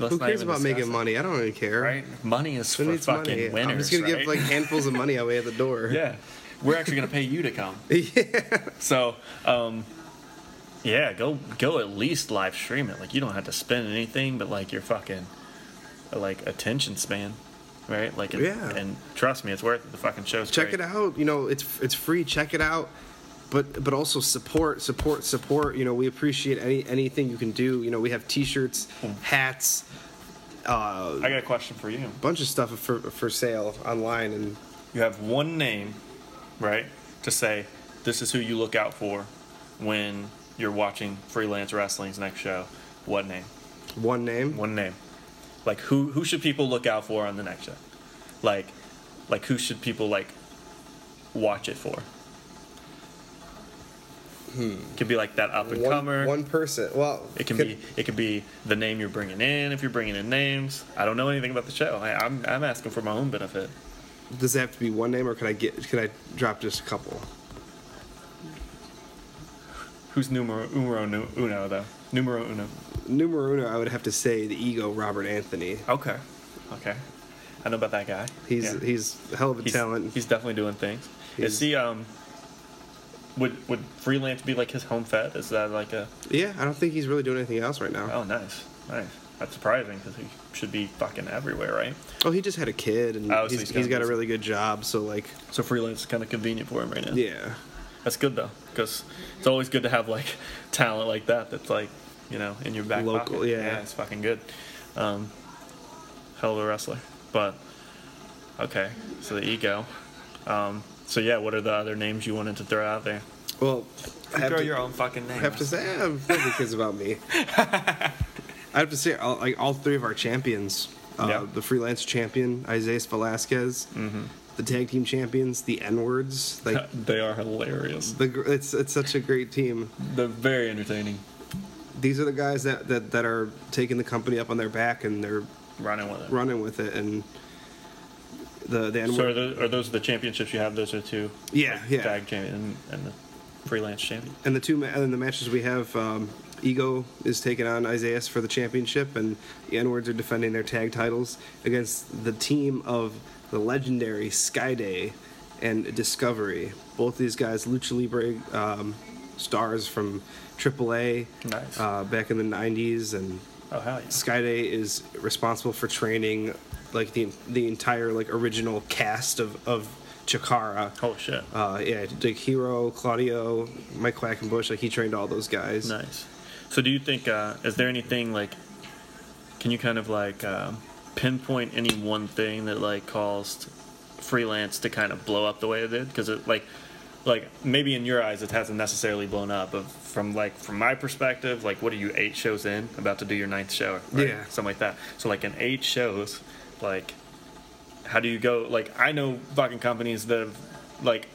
Let's Who cares about making it, money? I don't really care. Right? Money is Who for fucking money? winners. I'm just gonna right? give like handfuls of money away at the door. [laughs] Yeah, we're actually gonna pay you to come. [laughs] yeah. So, um, yeah, go go at least live stream it. Like you don't have to spend anything, but like your fucking like attention span, right? Like it- Yeah. And trust me, it's worth it. The fucking show's Check great. it out. You know, it's it's free. Check it out. But but also support, support, support. You know, we appreciate any anything you can do. You know, we have T-shirts, hats, uh, I got a question for you. bunch of stuff for for sale online, and You have one name, right, to say this is who you look out for when you're watching freelance wrestling's next show. What name? one name. One name. Like who who should people look out for on the next show? Like like who should people like watch it for? It could be like that up and One, comer. one person. Well, It can could- be it could be the name you're bringing in if you're bringing in names. I don't know anything about the show. I, I'm I'm asking for my own benefit. Does it have to be one name, or can I get? Can I drop just a couple? Who's numero numero uno though? Numero uno. Numero uno, I would have to say the ego Robert Anthony. Okay, okay. I know about that guy. He's Yeah. he's a hell of a he's, talent. He's definitely doing things. He's- Is he um? Would would freelance be like his home fed? Is that like a? yeah, I don't think he's really doing anything else right now. Oh, nice, nice. That's surprising because he should be fucking everywhere, right? Oh, he just had a kid, and Oh, so he's, he's he's got got a really good job. So like, So freelance is kind of convenient for him right now. yeah, That's good though, because it's always good to have like talent like that. That's like you know in your back Local, pocket. yeah. yeah, it's fucking good. Um, hell of a wrestler, but okay. So the ego. Um, so yeah, what are the other names you wanted to throw out there? well, I have throw to, your own fucking name. I have to say, I have nobody cares about me. [laughs] I have to say, all, like all three of our champions, uh, Yeah. the freelance champion Isaias Velasquez, Mm-hmm. the tag team champions, the N words, like [laughs] they are hilarious. the it's it's such a great team. They're very entertaining. These are the guys that, that, that are taking the company up on their back and they're running with it. running with it. And the the N So are those, are those the championships you have? Those are two. Yeah, yeah. Tag champion and, and the freelance champion. And the two ma- and the matches we have, um, Ego is taking on Isaiah for the championship, and the N words are defending their tag titles against the team of the legendary Skayde and Discovery. Both these guys, Lucha Libre um, stars from AAA Nice. uh, back in the '90s, and Oh hell yeah. Skayde is responsible for training like the the entire like original cast of of Chikara. Oh shit. Uh, yeah, like Hero, Claudio, Mike Quackenbush, like he trained all those guys. Nice. So do you think uh, is there anything like? Can you kind of like um, pinpoint any one thing that like caused freelance to kind of blow up the way it did? Because it like like maybe in your eyes it hasn't necessarily blown up, but from like from my perspective, like what are you eight shows in, about to do your ninth show, right? Yeah. something like that. So like in eight shows, like how do you go? Like I know fucking companies that have like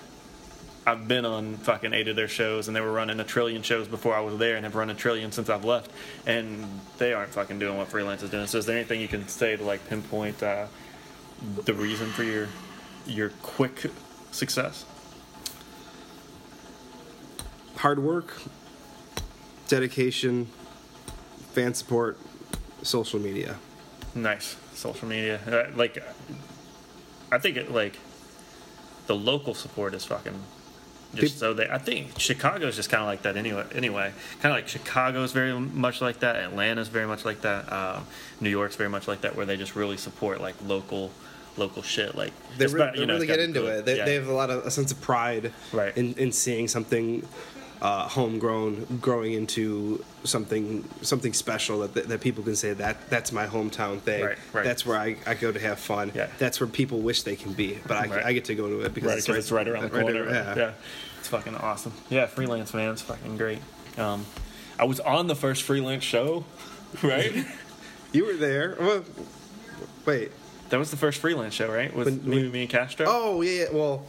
I've been on fucking eight of their shows, and they were running a trillion shows before I was there, and have run a trillion since I've left, and they aren't fucking doing what freelance is doing. So, is there anything you can say to like pinpoint uh, the reason for your your quick success? Hard work, dedication, fan support, social media. Nice social media, uh, like I think it like the local support is fucking. Just so they, I think Chicago's just kind of like that anyway. Anyway, kind of like Chicago's very much like that. Atlanta's very much like that. Um, New York's very much like that, where they just really support like local, local shit. Like They, re- not- they you know, really get into good. it. They, Yeah. they have a lot of a sense of pride Right. in, in seeing something uh, homegrown growing into something something special that, that that people can say that that's my hometown thing. Right, right. That's where I, I go to have fun. Yeah. That's where people wish they can be, but I, Right. I get to go to it because right, it's, 'cause right, it's right around the right corner. there, yeah. yeah. it's fucking awesome. Yeah, freelance man, it's fucking great. Um, I was on the first freelance show, [laughs] right? You were there. Well, wait. that was the first freelance show, right? With When- me, when- me and Castro. Oh yeah, yeah. Well,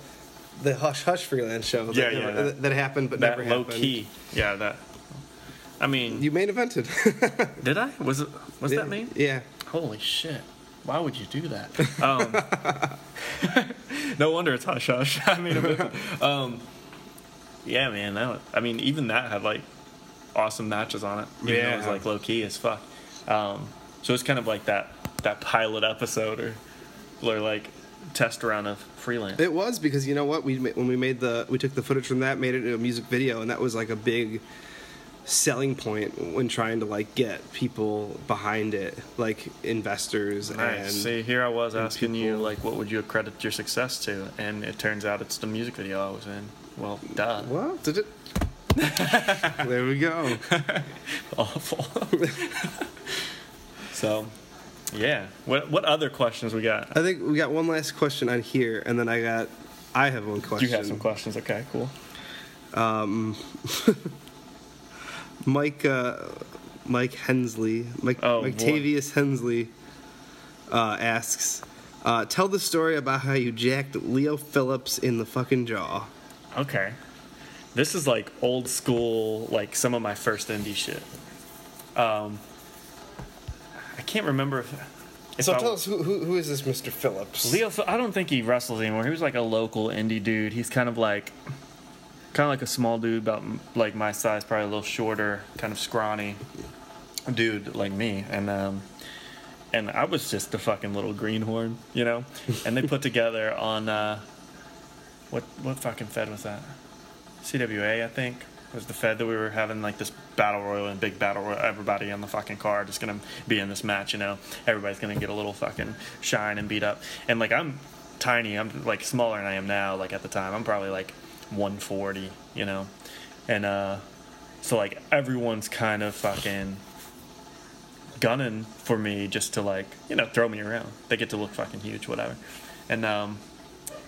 the hush hush freelance show. That, Yeah, never- that- that, happened, but that never low happened. key. Yeah, that. I mean, You main evented. [laughs] did I? Was it? Was that me? Yeah. Holy shit! Why would you do that? [laughs] Um, [laughs] no wonder it's hush hush. I mean, um, yeah, man. That was, I mean, even that had like awesome matches on it. Even though it was like low key as fuck. Um, so it's kind of like that that pilot episode or or like test run of freelance. It was because you know what we ma- when we made the we took the footage from that made it into a music video and that was like a big selling point when trying to like get people behind it like investors and Nice. See, here I was and asking you, like, what would you accredit your success to? And it turns out it's the music video I was in. Well, duh. well did it [laughs] there we go [laughs] Awful. [laughs] so, yeah. What what other questions we got? I think we got one last question on here and then I got I have one question you have some questions? Okay, cool. [laughs] Mike uh, Mike Hensley Mike Oh, Mike. Tavius Hensley uh, asks uh, tell the story about how you jacked Leo Phillips in the fucking jaw Okay. This is like old school, like some of my first indie shit. Um, I can't remember if. if So I- tell us who, who who is this Mr. Phillips? Leo, I don't think he wrestles anymore. He was like a local indie dude. He's kind of like, kind of like a small dude, about like my size, probably a little shorter, kind of scrawny dude like me. And um, and I was just a fucking little greenhorn, you know. [laughs] And they put together on uh, what what fucking fed was that? CWA, I think, was the Fed that we were having like this battle royal and big battle royal. Everybody on the fucking card is gonna be in this match, you know. Everybody's gonna get a little fucking shine and beat up. And like I'm tiny, I'm like smaller than I am now. Like at the time, I'm probably like 140, you know. And uh, so like everyone's kind of fucking gunning for me just to like you know throw me around. They get to look fucking huge, whatever. And um,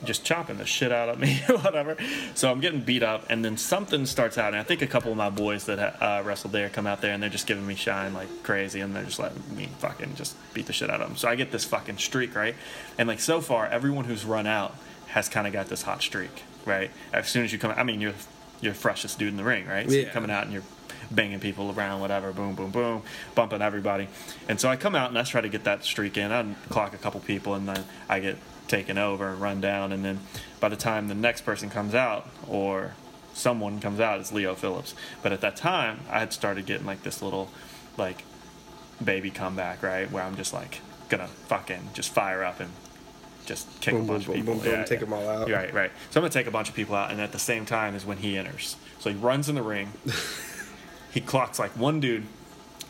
just chopping the shit out of me, [laughs] whatever. So I'm getting beat up, and then something starts out, and I think a couple of my boys that uh, wrestled there come out there, and they're just giving me shine like crazy, and they're just letting me fucking just beat the shit out of them. So I get this fucking streak, right? And like so far, everyone who's run out has kind of got this hot streak, right? As soon as you come, I mean, you're you're freshest dude in the ring, right? So you're Yeah. coming out and you're banging people around, whatever, boom, boom, boom, bumping everybody. And so I come out and I try to get that streak in. I clock a couple people and then I get taken over, run down, and then by the time the next person comes out or someone comes out, it's Leo Phillips. But at that time, I had started getting like this little, like, baby comeback, right? Where I'm just like gonna fucking just fire up and just kick Boom, a bunch boom, of people. boom, boom, take 'em all out. Right, right. So I'm gonna take a bunch of people out, and at the same time is when he enters. So he runs in the ring. [laughs] he clocks like one dude,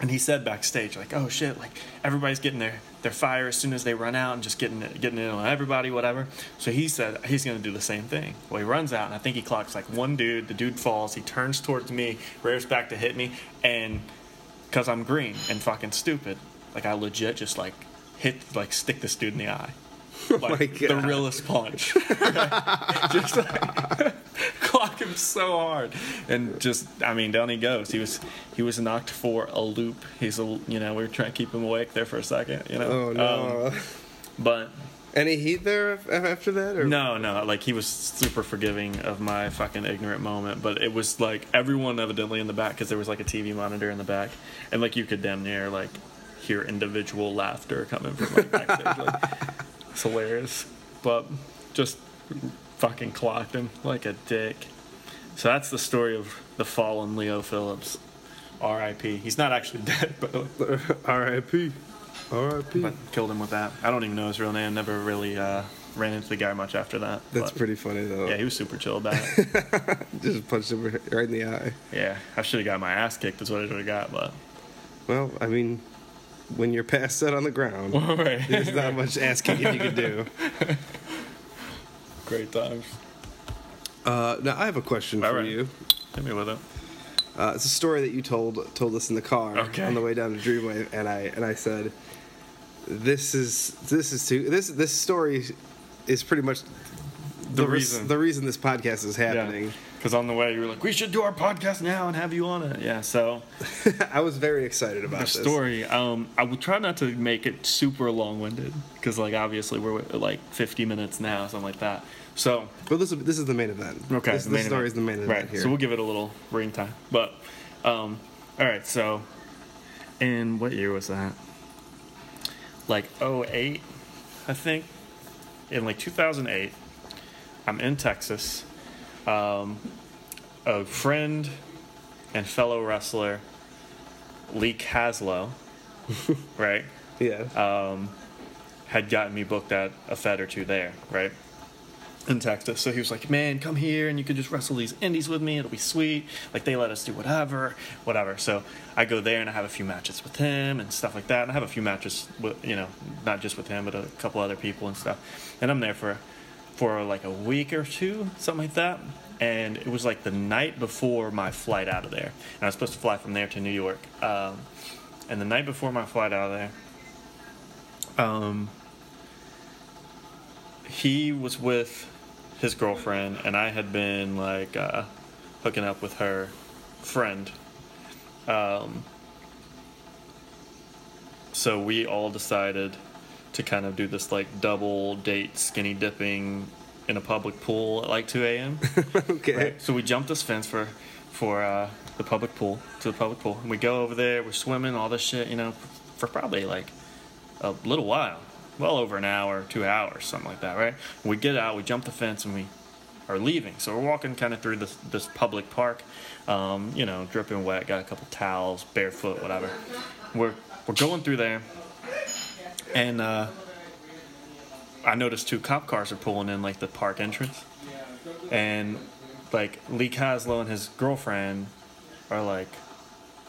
and he said backstage like, "Oh shit!" Like everybody's getting their their fire as soon as they run out and just getting getting in on everybody, whatever. So he said he's gonna do the same thing. Well, he runs out, and I think he clocks like one dude. The dude falls. He turns towards me, rears back to hit me, and because I'm green and fucking stupid, like I legit just like hit like stick this dude in the eye. [laughs] Like the realest punch. [laughs] [laughs] just like clock him so hard. And just I mean, down he goes. He was he was knocked for a loop. He's a you know, we were trying to keep him awake there for a second, you know. Oh no. Um, but Any heat there after that? Or? no, no, like he was super forgiving of my fucking ignorant moment, but it was like everyone evidently in the back because there was like a TV monitor in the back, and like you could damn near like hear individual laughter coming from like backstage. like, it's hilarious, but just fucking clocked him like a dick. So that's the story of the fallen Leo Phillips. R.I.P. He's not actually dead, but [laughs] R.I.P. R.I.P. but killed him with that. I don't even know his real name. Never really uh, ran into the guy much after that. That's but- pretty funny though. Yeah, he was super chill about it. [laughs] Just punched him right in the eye. yeah, I should have got my ass kicked. That's what I should have got, but Well, I mean, when you're passed out on the ground, [laughs] right. there's not much ass kicking you can do. [laughs] Great times. Uh, now I have a question All for right. you. Hit me with it. Uh, it's a story that you told told us in the car Okay. on the way down to Dreamwave, and I and I said, "This is this is too this this story is pretty much The res- reason. the reason this podcast is happening." Because on the way you were like, we should do our podcast now and have you on it. Yeah. So [laughs] I was very excited about the this. story. Um, I will try not to make it super long-winded because, like, obviously we're at, like 50 minutes now, something like that. So But this is this is the main event. Okay, this, the this story event. is the main event right. here. So we'll give it a little ring time. But um, all right. So in what year was that? Like 08, I think. In like 2008, I'm in Texas. Um, a friend and fellow wrestler, Lee Caslow, [laughs] right? yeah. um, had gotten me booked at a Fed or two there, right? In Texas. So he was like, man, come here and you could just wrestle these indies with me. It'll be sweet. Like, they let us do whatever, whatever. So I go there and I have a few matches with him and stuff like that. And I have a few matches with, you know, not just with him, but a couple other people and stuff. And I'm there for, for like a week or two, something like that. And it was like the night before my flight out of there. And I was supposed to fly from there to New York. Um, and the night before my flight out of there, um, he was with his girlfriend, and I had been like uh, hooking up with her friend. Um, so we all decided to kind of do this like double date skinny dipping in a public pool at like 2 a.m. [laughs] okay. Right. So we jumped this fence for for uh, the public pool to the public pool, and we go over there. We're swimming, all this shit, you know, for probably like a little while, well over an hour, two hours, something like that, right? We get out, we jump the fence, and we are leaving. So we're walking kind of through this this public park, um, you know, dripping wet, got a couple towels, barefoot, whatever. We're we're going through there, and uh, I noticed two cop cars are pulling in like the park entrance, and like Lee Caslow and his girlfriend are like,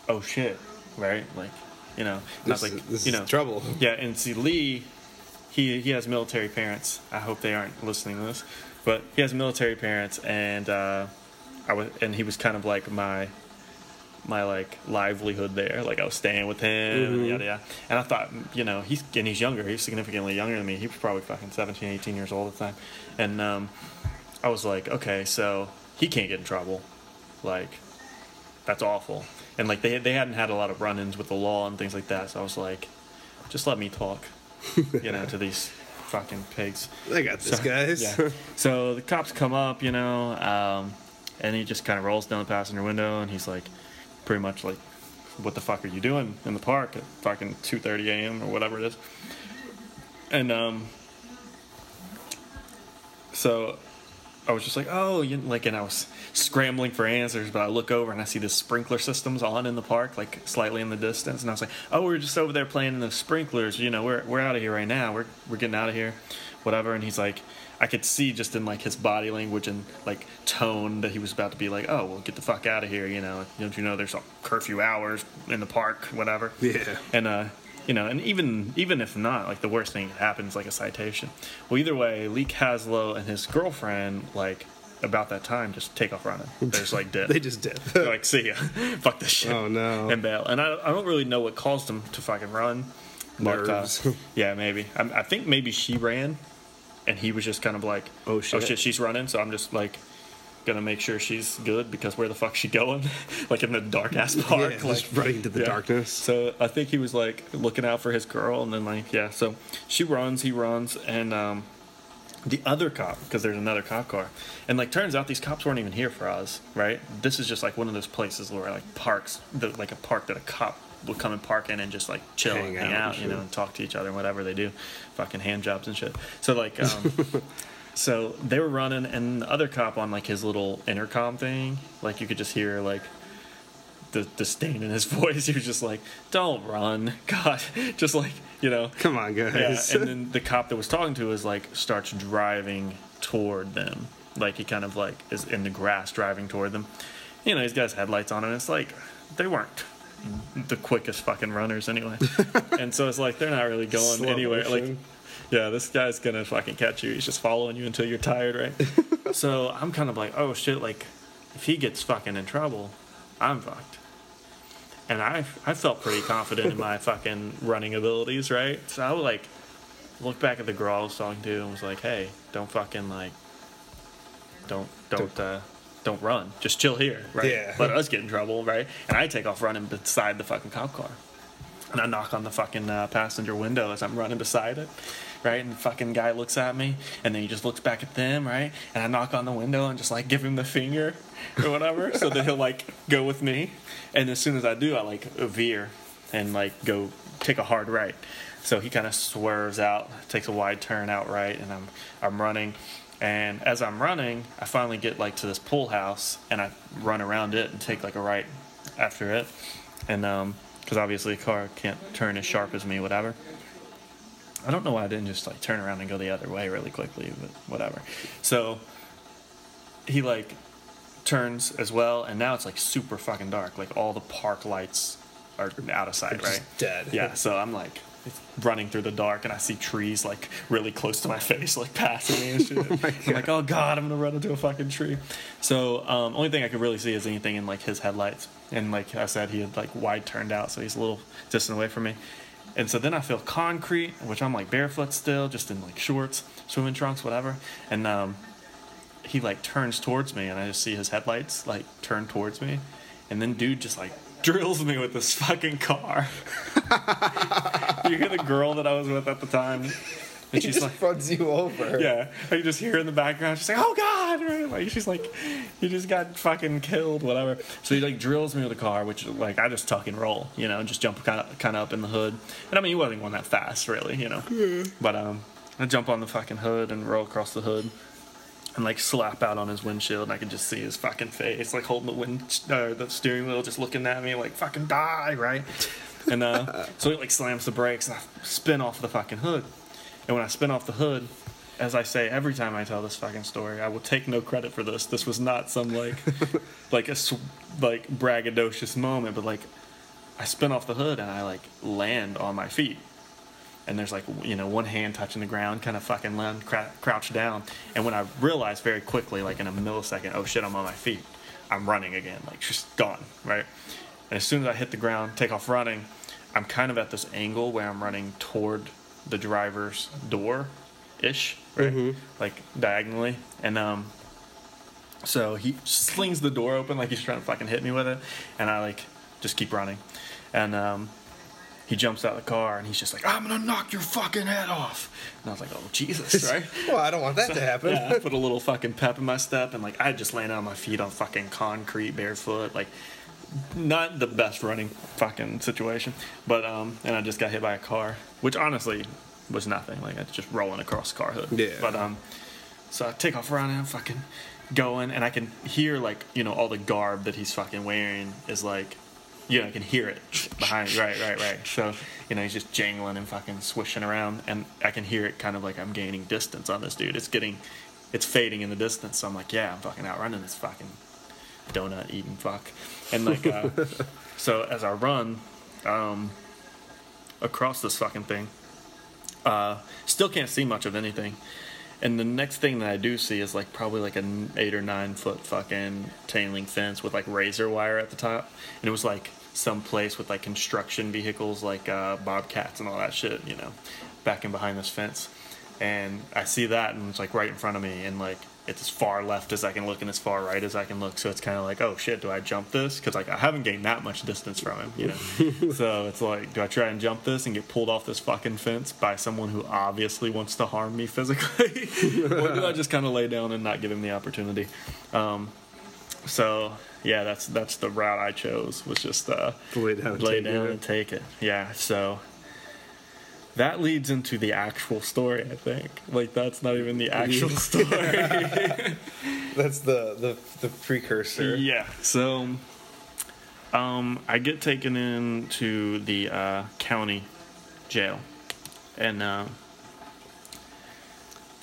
"Oh shit," right? Like, you know, and I was like, this you is know, trouble. yeah, and see Lee, he he has military parents. I hope they aren't listening to this, but he has military parents, and uh, I was, and he was kind of like my my like livelihood there. Like I was staying with him, and yada yada. And I thought, you know, he's and he's younger. He's significantly younger than me. He was probably fucking 17, 18 years old at the time, and um, I was like, okay, so he can't get in trouble. Like that's awful. And like they they hadn't had a lot of run-ins with the law and things like that. So I was like, just let me talk, you know, [laughs] to these fucking pigs. I got this, So- guys. Yeah. so the cops come up, you know, um, and he just kind of rolls down the passenger window, and he's like, pretty much like, what the fuck are you doing in the park at fucking 2:30 a.m. or whatever it is? And um, so I was just like, oh, you like, and I was scrambling for answers, but I look over and I see the sprinkler systems on in the park, like slightly in the distance, and I was like, oh, we are just over there playing in the sprinklers. You know, we're we're out of here right now. We're we're getting out of here, whatever. And he's like, I could see just in like his body language and like tone that he was about to be like, oh, well, get the fuck out of here. You know, don't you know there's curfew hours in the park, whatever. Yeah. And uh, you know, and even even if not, like the worst thing that happens, like a citation. Well, either way, Lee Caslow and his girlfriend, like about that time, just take off running. They're just like did. [laughs] They just did. They're like, see ya, [laughs] fuck this shit. Oh, no. and bail. And I, I don't really know what caused them to fucking run. But, uh, Nerves. [laughs] yeah, maybe. I, I think maybe she ran, and he was just kind of like, Oh, shit. oh shit, she's running. So I'm just like. Gonna make sure she's good because where the fuck's she going? [laughs] like in the dark ass park, Yeah, like just running into the yeah. darkness. So I think he was like looking out for his girl, and then like yeah. So she runs, he runs, and um, the other cop because there's another cop car, and like turns out these cops weren't even here for us, right? This is just like one of those places where like parks, the, like a park that a cop would come and park in and just like chill Hang and hang out out, you know, and talk to each other and whatever they do, fucking hand jobs and shit. So like. Um, [laughs] So they were running, and the other cop on like his little intercom thing, like you could just hear like the disdain in his [laughs] voice. He was just like, "Don't run, [laughs] God!" Just like you know. Come on, guys. Yeah, and then the cop that was talking to is like starts driving toward them, like he kind of like is in the grass driving toward them. You know, he's got his headlights on, and it's like they weren't the quickest fucking runners anyway. [laughs] and so it's like they're not really going Slow anywhere. Like, yeah, this guy's gonna fucking catch you. He's just following you until you're tired, right? [laughs] so I'm kind of like, oh shit, like if he gets fucking in trouble, I'm fucked. And I I felt pretty confident in my [laughs] fucking running abilities, right? So I would like look back at the girl I was talking to and was like, hey, don't fucking like don't don't uh don't run. Just chill here, right? Yeah. Let us get in trouble, right? And I take off running beside the fucking cop car. And I knock on the fucking uh, passenger window as I'm running beside it, right? And the fucking guy looks at me, and then he just looks back at them, right? And I knock on the window and just like give him the finger or whatever, [laughs] so that he'll like go with me. And as soon as I do, I like veer and like go take a hard right. So he kind of swerves out, takes a wide turn out right, and I'm I'm running. And as I'm running, I finally get like to this pool house, and I run around it and take like a right after it, and um, because obviously a car can't turn as sharp as me, whatever. I don't know why I didn't just like turn around and go the other way really quickly, but whatever. So he like turns as well, and now it's like super fucking dark. Like all the park lights are out of sight, right? dead. Yeah. So I'm like running through the dark, and I see trees like really close to my [laughs] face, like passing me and shit. [laughs] I'm like, oh god, I'm gonna run into a fucking tree. So um, only thing I could really see is anything in like his headlights, and like I said, he had like wide turned out, so he's a little distant away from me. And so then I feel concrete, which I'm like barefoot still, just in like shorts, swimming trunks, whatever. And um, he like turns towards me, and I just see his headlights like turn towards me, and then dude just like drills me with this fucking car. you hear the girl that I was with at the time, and He she's just like, runs you over. yeah, I just hear in the background. She's like, "Oh God!" Like she's like, "You just got fucking killed," whatever. So he like drills me with a car, which like I just tuck and roll, you know, just jump kind of kind of up in the hood. And I mean, he wasn't going that fast, really, you know. But um, I jump on the fucking hood and roll across the hood. And like slap out on his windshield, and I can just see his fucking face, like holding the wind, uh, the steering wheel, just looking at me, like fucking die, right? And uh, [laughs] so he like slams the brakes, and I spin off the fucking hood. And when I spin off the hood, as I say every time I tell this fucking story, I will take no credit for this. This was not some like [laughs] like a like braggadocious moment, but like I spin off the hood and I like land on my feet. And there's like you know one hand touching the ground, kind of fucking land cra- crouched down. And when I realized very quickly, like in a millisecond, oh shit, I'm on my feet. I'm running again, like just gone, right? And as soon as I hit the ground, take off running, I'm kind of at this angle where I'm running toward the driver's door ish, right? Like diagonally. And um so he slings the door open like he's trying to fucking hit me with it. And I like just keep running. And um he jumps out of the car and he's just like, I'm gonna knock your fucking head off. And I was like, Oh Jesus, [laughs] right? Well, I don't want that to happen. Yeah, I put a [laughs] little fucking pep in my step, and like I just landed on my feet on fucking concrete, barefoot, like not the best running fucking situation. But um, and I just got hit by a car, which honestly was nothing. Like I was just rolling across the car hood. Yeah. But um, so I take off running, I'm fucking going, and I can hear like you know all the garb that he's fucking wearing is like, you know, I can hear it behind. Right, right, right. So you know he's just jangling and fucking swishing around, and I can hear it kind of like I'm gaining distance on this dude. It's getting, it's fading in the distance. So I'm like, yeah, I'm fucking outrunning this fucking donut eating fuck, and like, uh, [laughs] so as I run, um, across this fucking thing, uh, still can't see much of anything. And the next thing that I do see is like probably like an eight or nine foot fucking chain link fence with like razor wire at the top, and it was like some place with like construction vehicles like uh, bobcats and all that shit, you know, back in behind this fence. And I see that, and it's like right in front of me, and like it's as far left as I can look and as far right as I can look. So it's kind of like, oh shit, do I jump this? Because like I haven't gained that much distance from him, you know. [laughs] so it's like, do I try and jump this and get pulled off this fucking fence by someone who obviously wants to harm me physically, [laughs] or do I just kind of lay down and not give him the opportunity? Um, so yeah, that's that's the route I chose. Was just uh, Lay down and lay take down and take it. Yeah. So that leads into the actual story. I think like that's not even the actual story. [laughs] That's the the, the precursor. Yeah. So, um, I get taken into the uh, county jail, and uh,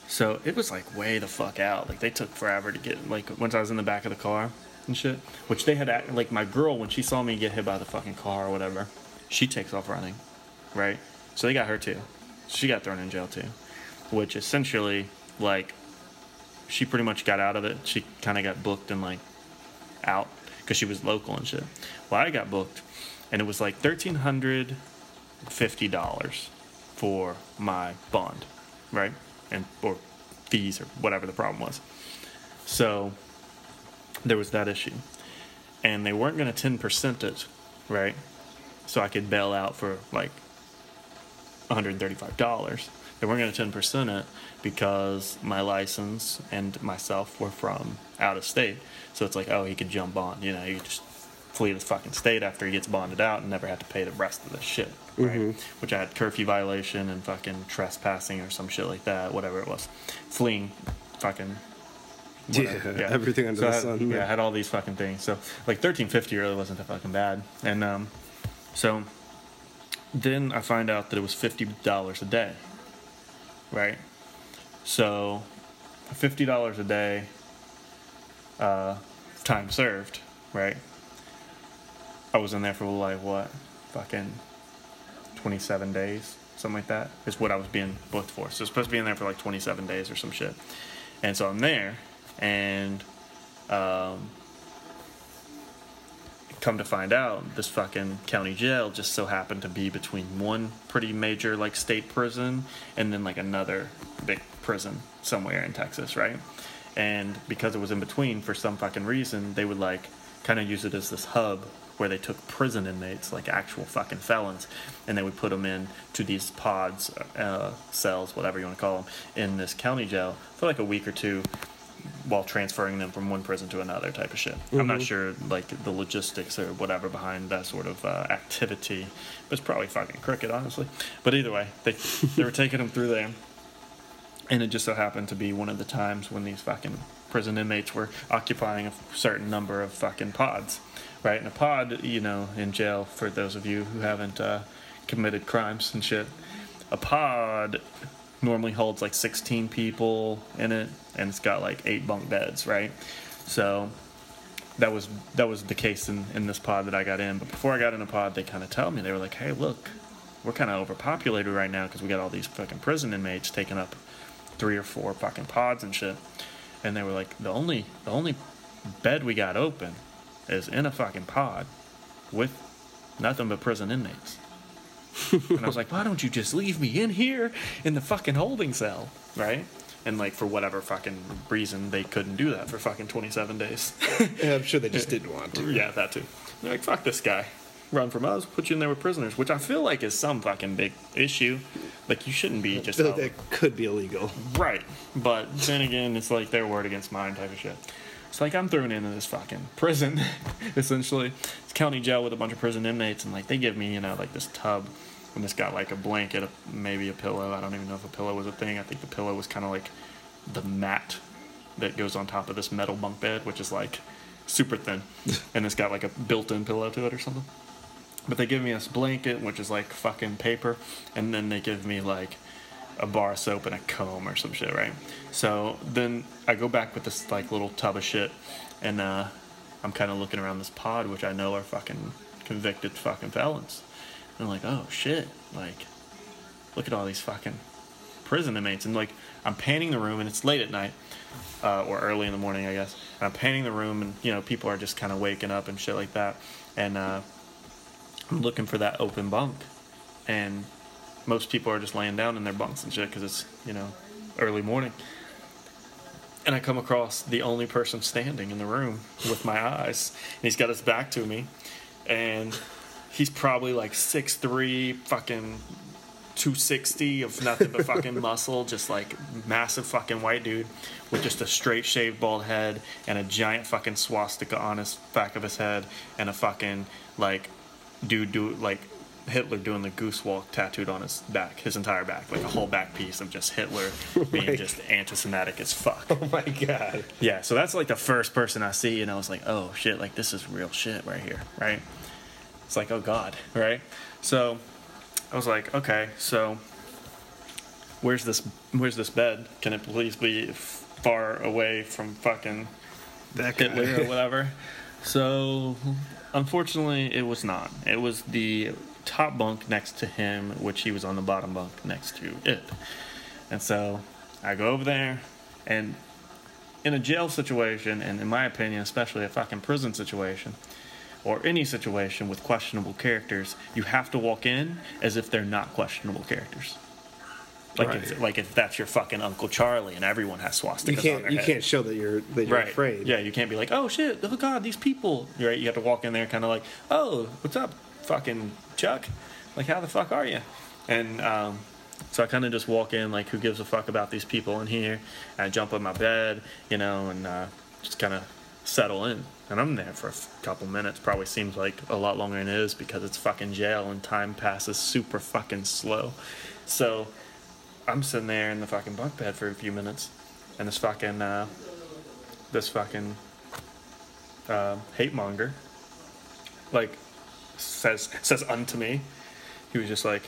so it was like way the fuck out. Like they took forever to get like once I was in the back of the car and shit. Which they had act- like my girl when she saw me get hit by the fucking car or whatever, she takes off running, right? So they got her too. She got thrown in jail too, which essentially like she pretty much got out of it. She kind of got booked and like out because she was local and shit. Well, I got booked, and it was like thirteen hundred fifty dollars for my bond, right? And or fees or whatever the problem was. So there was that issue, and they weren't going to ten percent it, right? So I could bail out for like one hundred thirty-five dollars. They weren't going to ten percent it because my license and myself were from out of state. So it's like, oh, he could jump on. You know, you could just flee the fucking state after he gets bonded out and never have to pay the rest of the shit. Right? Which I had curfew violation and fucking trespassing or some shit like that, whatever it was. Fleeing fucking whatever. Yeah, [laughs] everything under So the I had- sun. Yeah, I had all these fucking things. So like thirteen fifty really wasn't that fucking bad. And um, so then I find out that it was fifty dollars a day. Right. So fifty dollars a day. Uh, time served. Right. I was in there for like what, fucking twenty-seven days, something like that. Is what I was being booked for. So supposed to be in there for like twenty-seven days or some shit. And so I'm there, and um, come to find out, this fucking county jail just so happened to be between one pretty major like state prison and then like another big prison somewhere in Texas, right? And because it was in between, for some fucking reason, they would like kind of use it as this hub where they took prison inmates, like actual fucking felons, and they would put them in to these pods, uh, cells, whatever you want to call them, in this county jail for like a week or two while transferring them from one prison to another type of shit. I'm not sure like the logistics or whatever behind that sort of uh, activity, but it's probably fucking crooked, honestly. But either way, they they were taking them through there, and it just so happened to be one of the times when these fucking prison inmates were occupying a certain number of fucking pods, right? And a pod, you know, in jail for those of you who haven't uh, committed crimes and shit, a pod normally holds like 16 people in it and it's got like eight bunk beds right? So that was that was the case in, in this pod that i got in. But before i got in a pod they kind of tell me they were like hey look we're kind of overpopulated right now because we got all these fucking prison inmates taking up three or four fucking pods and shit. And they were like the only the only bed we got open is in a fucking pod with nothing but prison inmates [laughs] and I was like, why don't you just leave me in here in the fucking holding cell, right? And like for whatever fucking reason, they couldn't do that for fucking 27 days. [laughs] Yeah, I'm sure they just didn't want to. [laughs] yeah, that too. They're like, fuck this guy. Run from us, put you in there with prisoners, which I feel like is some fucking big issue. Like you shouldn't be I just feel like out- that could be illegal. Right. But then again, it's like their word against mine type of shit. It's like I'm thrown into this fucking prison, [laughs] essentially. It's county jail with a bunch of prison inmates, and like they give me, you know, like this tub, and it's got like a blanket, a, maybe a pillow. I don't even know if a pillow was a thing. I think the pillow was kind of like the mat that goes on top of this metal bunk bed, which is like super thin, [laughs] and it's got like a built-in pillow to it or something. But they give me this blanket, which is like fucking paper, and then they give me like a bar of soap and a comb or some shit, right? So then I go back with this like little tub of shit, and uh, I'm kind of looking around this pod, which I know are fucking convicted fucking felons. And I'm like, oh shit, like, look at all these fucking prison inmates, and like I'm painting the room, and it's late at night, uh, or early in the morning, I guess. And I'm painting the room, and you know people are just kind of waking up and shit like that, and uh, I'm looking for that open bunk, and most people are just laying down in their bunks and shit because it's you know early morning. And I come across the only person standing in the room with my eyes, and he's got his back to me, and he's probably like six three, fucking 260 of nothing but fucking [laughs] muscle, just like massive fucking white dude with just a straight shaved bald head and a giant fucking swastika on his back of his head and a fucking like dude do like Hitler doing the goose walk tattooed on his back, his entire back, like a whole back piece of just Hitler [laughs] being just anti-Semitic as fuck. Oh my god. Yeah, so that's like the first person I see, and I was like, oh shit, like this is real shit right here, right? It's like, oh god, right? So I was like, okay, so where's this? Where's this bed? Can it please be far away from fucking That Hitler or whatever? So unfortunately, it was not. It was the top bunk next to him, which he was on the bottom bunk next to it. And so I go over there, and in a jail situation, and in my opinion, especially a fucking prison situation, or any situation with questionable characters, you have to walk in as if they're not questionable characters. Like, Right. if, like if that's your fucking Uncle Charlie and everyone has swastikas You can't you head. can't show that you're that you're right. afraid. Yeah, you can't be like, oh shit, oh god, these people. Right? You have to walk in there kind of like, oh, what's up, fucking Chuck? Like, how the fuck are you? And um, so I kind of just walk in like, who gives a fuck about these people in here? And I jump on my bed, you know, and uh, just kind of settle in. And I'm there for a f- couple minutes. Probably seems like a lot longer than it is because it's fucking jail and time passes super fucking slow. So I'm sitting there in the fucking bunk bed for a few minutes, and this fucking uh, this fucking uh, hate monger like says says unto me. He was just like,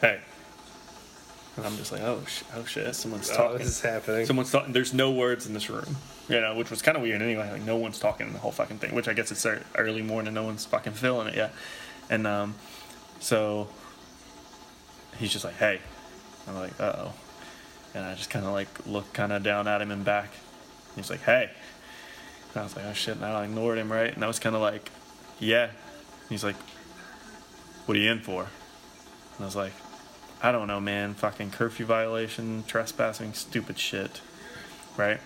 "Hey," and I'm just like, "Oh, sh- oh shit, someone's talking. Oh, talking." this is happening. Someone's talking. There's no words in this room, you know, which was kind of weird anyway. Like no one's talking in the whole fucking thing. Which I guess it's early morning. No one's fucking feeling it yet, and um, so he's just like, "Hey," I'm like, "Uh oh," and I just kind of like look kind of down at him and back. He's like, "Hey," and I was like, "Oh shit!" And I ignored him, right? And I was kind of like, "Yeah." He's like, "What are you in for?" And I was like, I don't know, man. Fucking curfew violation, trespassing, stupid shit. Right?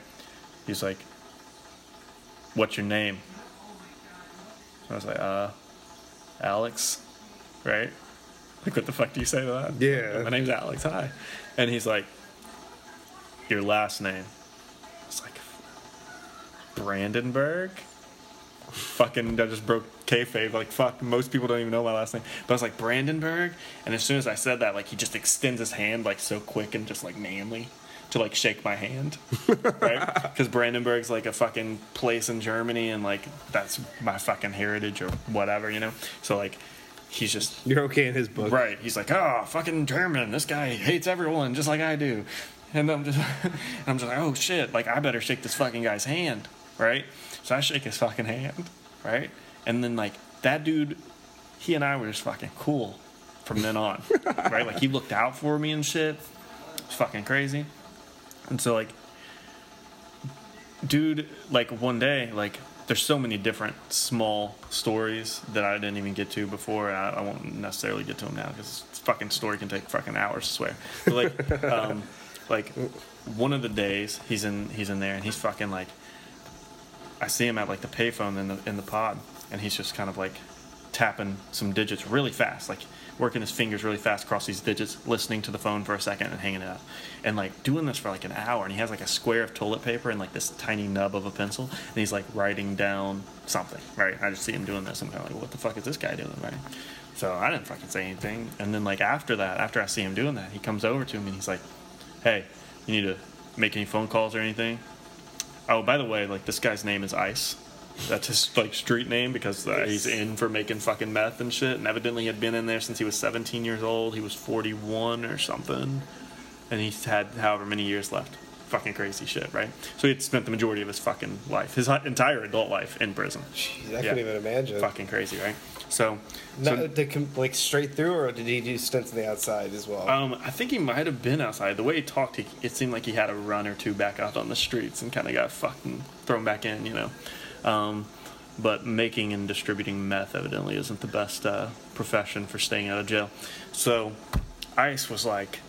He's like, What's your name? I was like, Uh, Alex. Right? Like, what the fuck do you say to that? Yeah. My name's Alex. Hi. And he's like, Your last name. I was like, Brandenburg? fucking I just broke kayfabe. Like fuck, most people don't even know my last name. But I was like Brandenburg, and as soon as I said that, like he just extends his hand like so quick and just like manly to like shake my hand, [laughs] right? Because Brandenburg's like a fucking place in Germany, and like that's my fucking heritage or whatever, you know. So like he's just You're okay in his book. Right. He's like, oh, fucking German. This guy hates everyone just like I do. And I'm just, [laughs] I'm just like, oh shit. Like I better shake this fucking guy's hand, right? So I shake his fucking hand, right? And then like that dude, he and I were just fucking cool from then on, [laughs] right? Like he looked out for me and shit. It's fucking crazy. And so like, dude, like one day, like there's so many different small stories that I didn't even get to before. I, I won't necessarily get to them now because fucking story can take fucking hours. I swear. But like, [laughs] um, like one of the days he's in he's in there and he's fucking like. I see him at like the payphone in the in the pod, and he's just kind of like tapping some digits really fast, like working his fingers really fast across these digits, listening to the phone for a second and hanging it up, and like doing this for like an hour. And he has like a square of toilet paper and like this tiny nub of a pencil, and he's like writing down something. Right? I just see him doing this. I'm kind of like, what the fuck is this guy doing? Right? So I didn't fucking say anything. And then like after that, after I see him doing that, he comes over to me and he's like, "Hey, you need to make any phone calls or anything?" Oh, by the way, like this guy's name is Ice. That's his like street name because uh, he's in for making fucking meth and shit. And evidently, he had been in there since he was 17 years old. He was 41 or something, and he's had however many years left. Fucking crazy shit, right? So he had spent the majority of his fucking life, his entire adult life, in prison. Jeez, I Yeah. couldn't even imagine. Fucking crazy, right? So, so did com- like straight through, or did he do stints on the outside as well? Um, I think he might have been outside. The way he talked, he, it seemed like he had a run or two back out on the streets and kind of got fucking thrown back in, you know. Um, but making and distributing meth evidently isn't the best uh, profession for staying out of jail. So, Ice was like,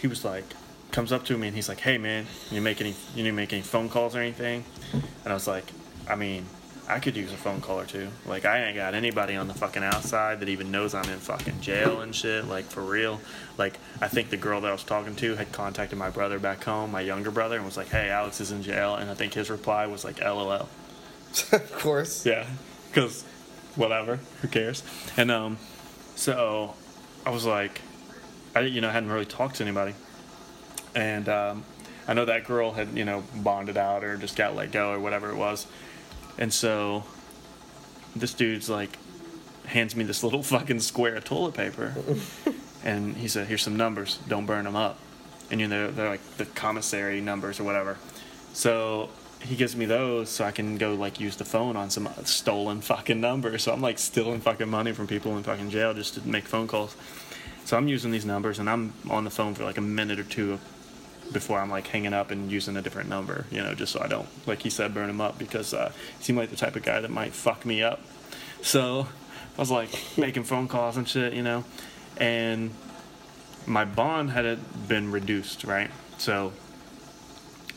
he was like, comes up to me and he's like, "Hey man, you make any you need to make any phone calls or anything?" And I was like, "I mean, I could use a phone call or two. Like I ain't got anybody on the fucking outside that even knows I'm in fucking jail and shit. Like for real. Like I think the girl that I was talking to had contacted my brother back home, my younger brother, and was like, "Hey, Alex is in jail." And I think his reply was like, "LOL." [laughs] of course. Yeah, because whatever, who cares? And um, so I was like, I you know hadn't really talked to anybody, and um, I know that girl had you know bonded out or just got let go or whatever it was, and so this dude's like hands me this little [laughs] fucking square of toilet paper, [laughs] and he said, "Here's some numbers. Don't burn them up." And you know they're, they're like the commissary numbers or whatever. So he gives me those so I can go like use the phone on some stolen fucking number. So I'm like stealing fucking money from people in fucking jail just to make phone calls. So I'm using these numbers and I'm on the phone for like a minute or two before I'm like hanging up and using a different number, you know, just so I don't, like he said, burn him up because uh, he seemed like the type of guy that might fuck me up. So I was like [laughs] making phone calls and shit, you know, and my bond had been reduced, right? So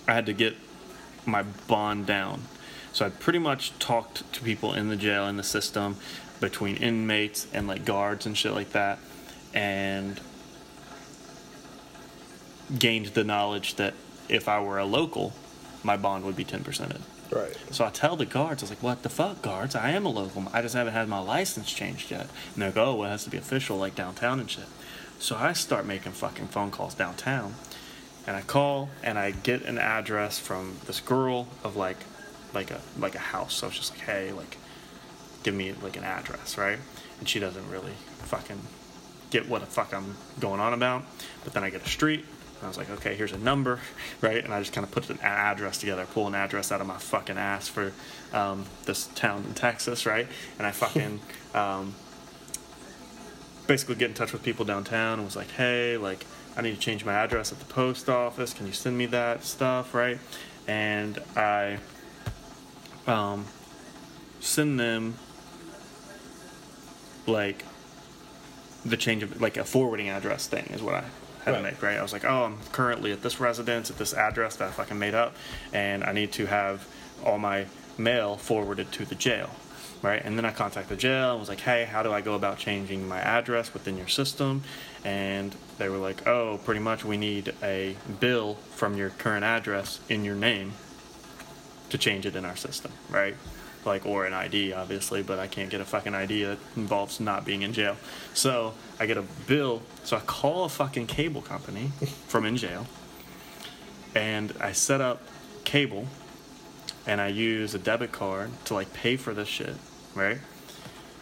I had to get my bond down. So I pretty much talked to people in the jail in the system between inmates and like guards and shit like that and gained the knowledge that if I were a local, my bond would be 10%. Right. So I tell the guards, I was like, what the fuck, guards? I am a local. I just haven't had my license changed yet. And they go, oh, well, it has to be official, like downtown and shit. So I start making fucking phone calls downtown. And I call and I get an address from this girl of like like a like a house. So it's just like, hey, like give me like an address, right? And she doesn't really fucking get what the fuck I'm going on about. But then I get a street. And I was like, okay, here's a number, [laughs] right? And I just kind of put an address together, pull an address out of my fucking ass for um, this town in Texas, right? And I fucking [laughs] um, basically get in touch with people downtown and was like, hey, like, I need to change my address at the post office. Can you send me that stuff, right? And I um, send them like the change of like a forwarding address thing is what I had to make, right? I was like, oh, I'm currently at this residence at this address that I fucking made up, and I need to have all my mail forwarded to the jail, right? And then I contacted the jail and was like, hey, how do I go about changing my address within your system? And they were like, oh, pretty much we need a bill from your current address in your name to change it in our system, right? Like, or an ID, obviously, but I can't get a fucking ID that involves not being in jail. So I get a bill. So I call a fucking cable company [laughs] from in jail, and I set up cable, and I use a debit card to like pay for this shit, right?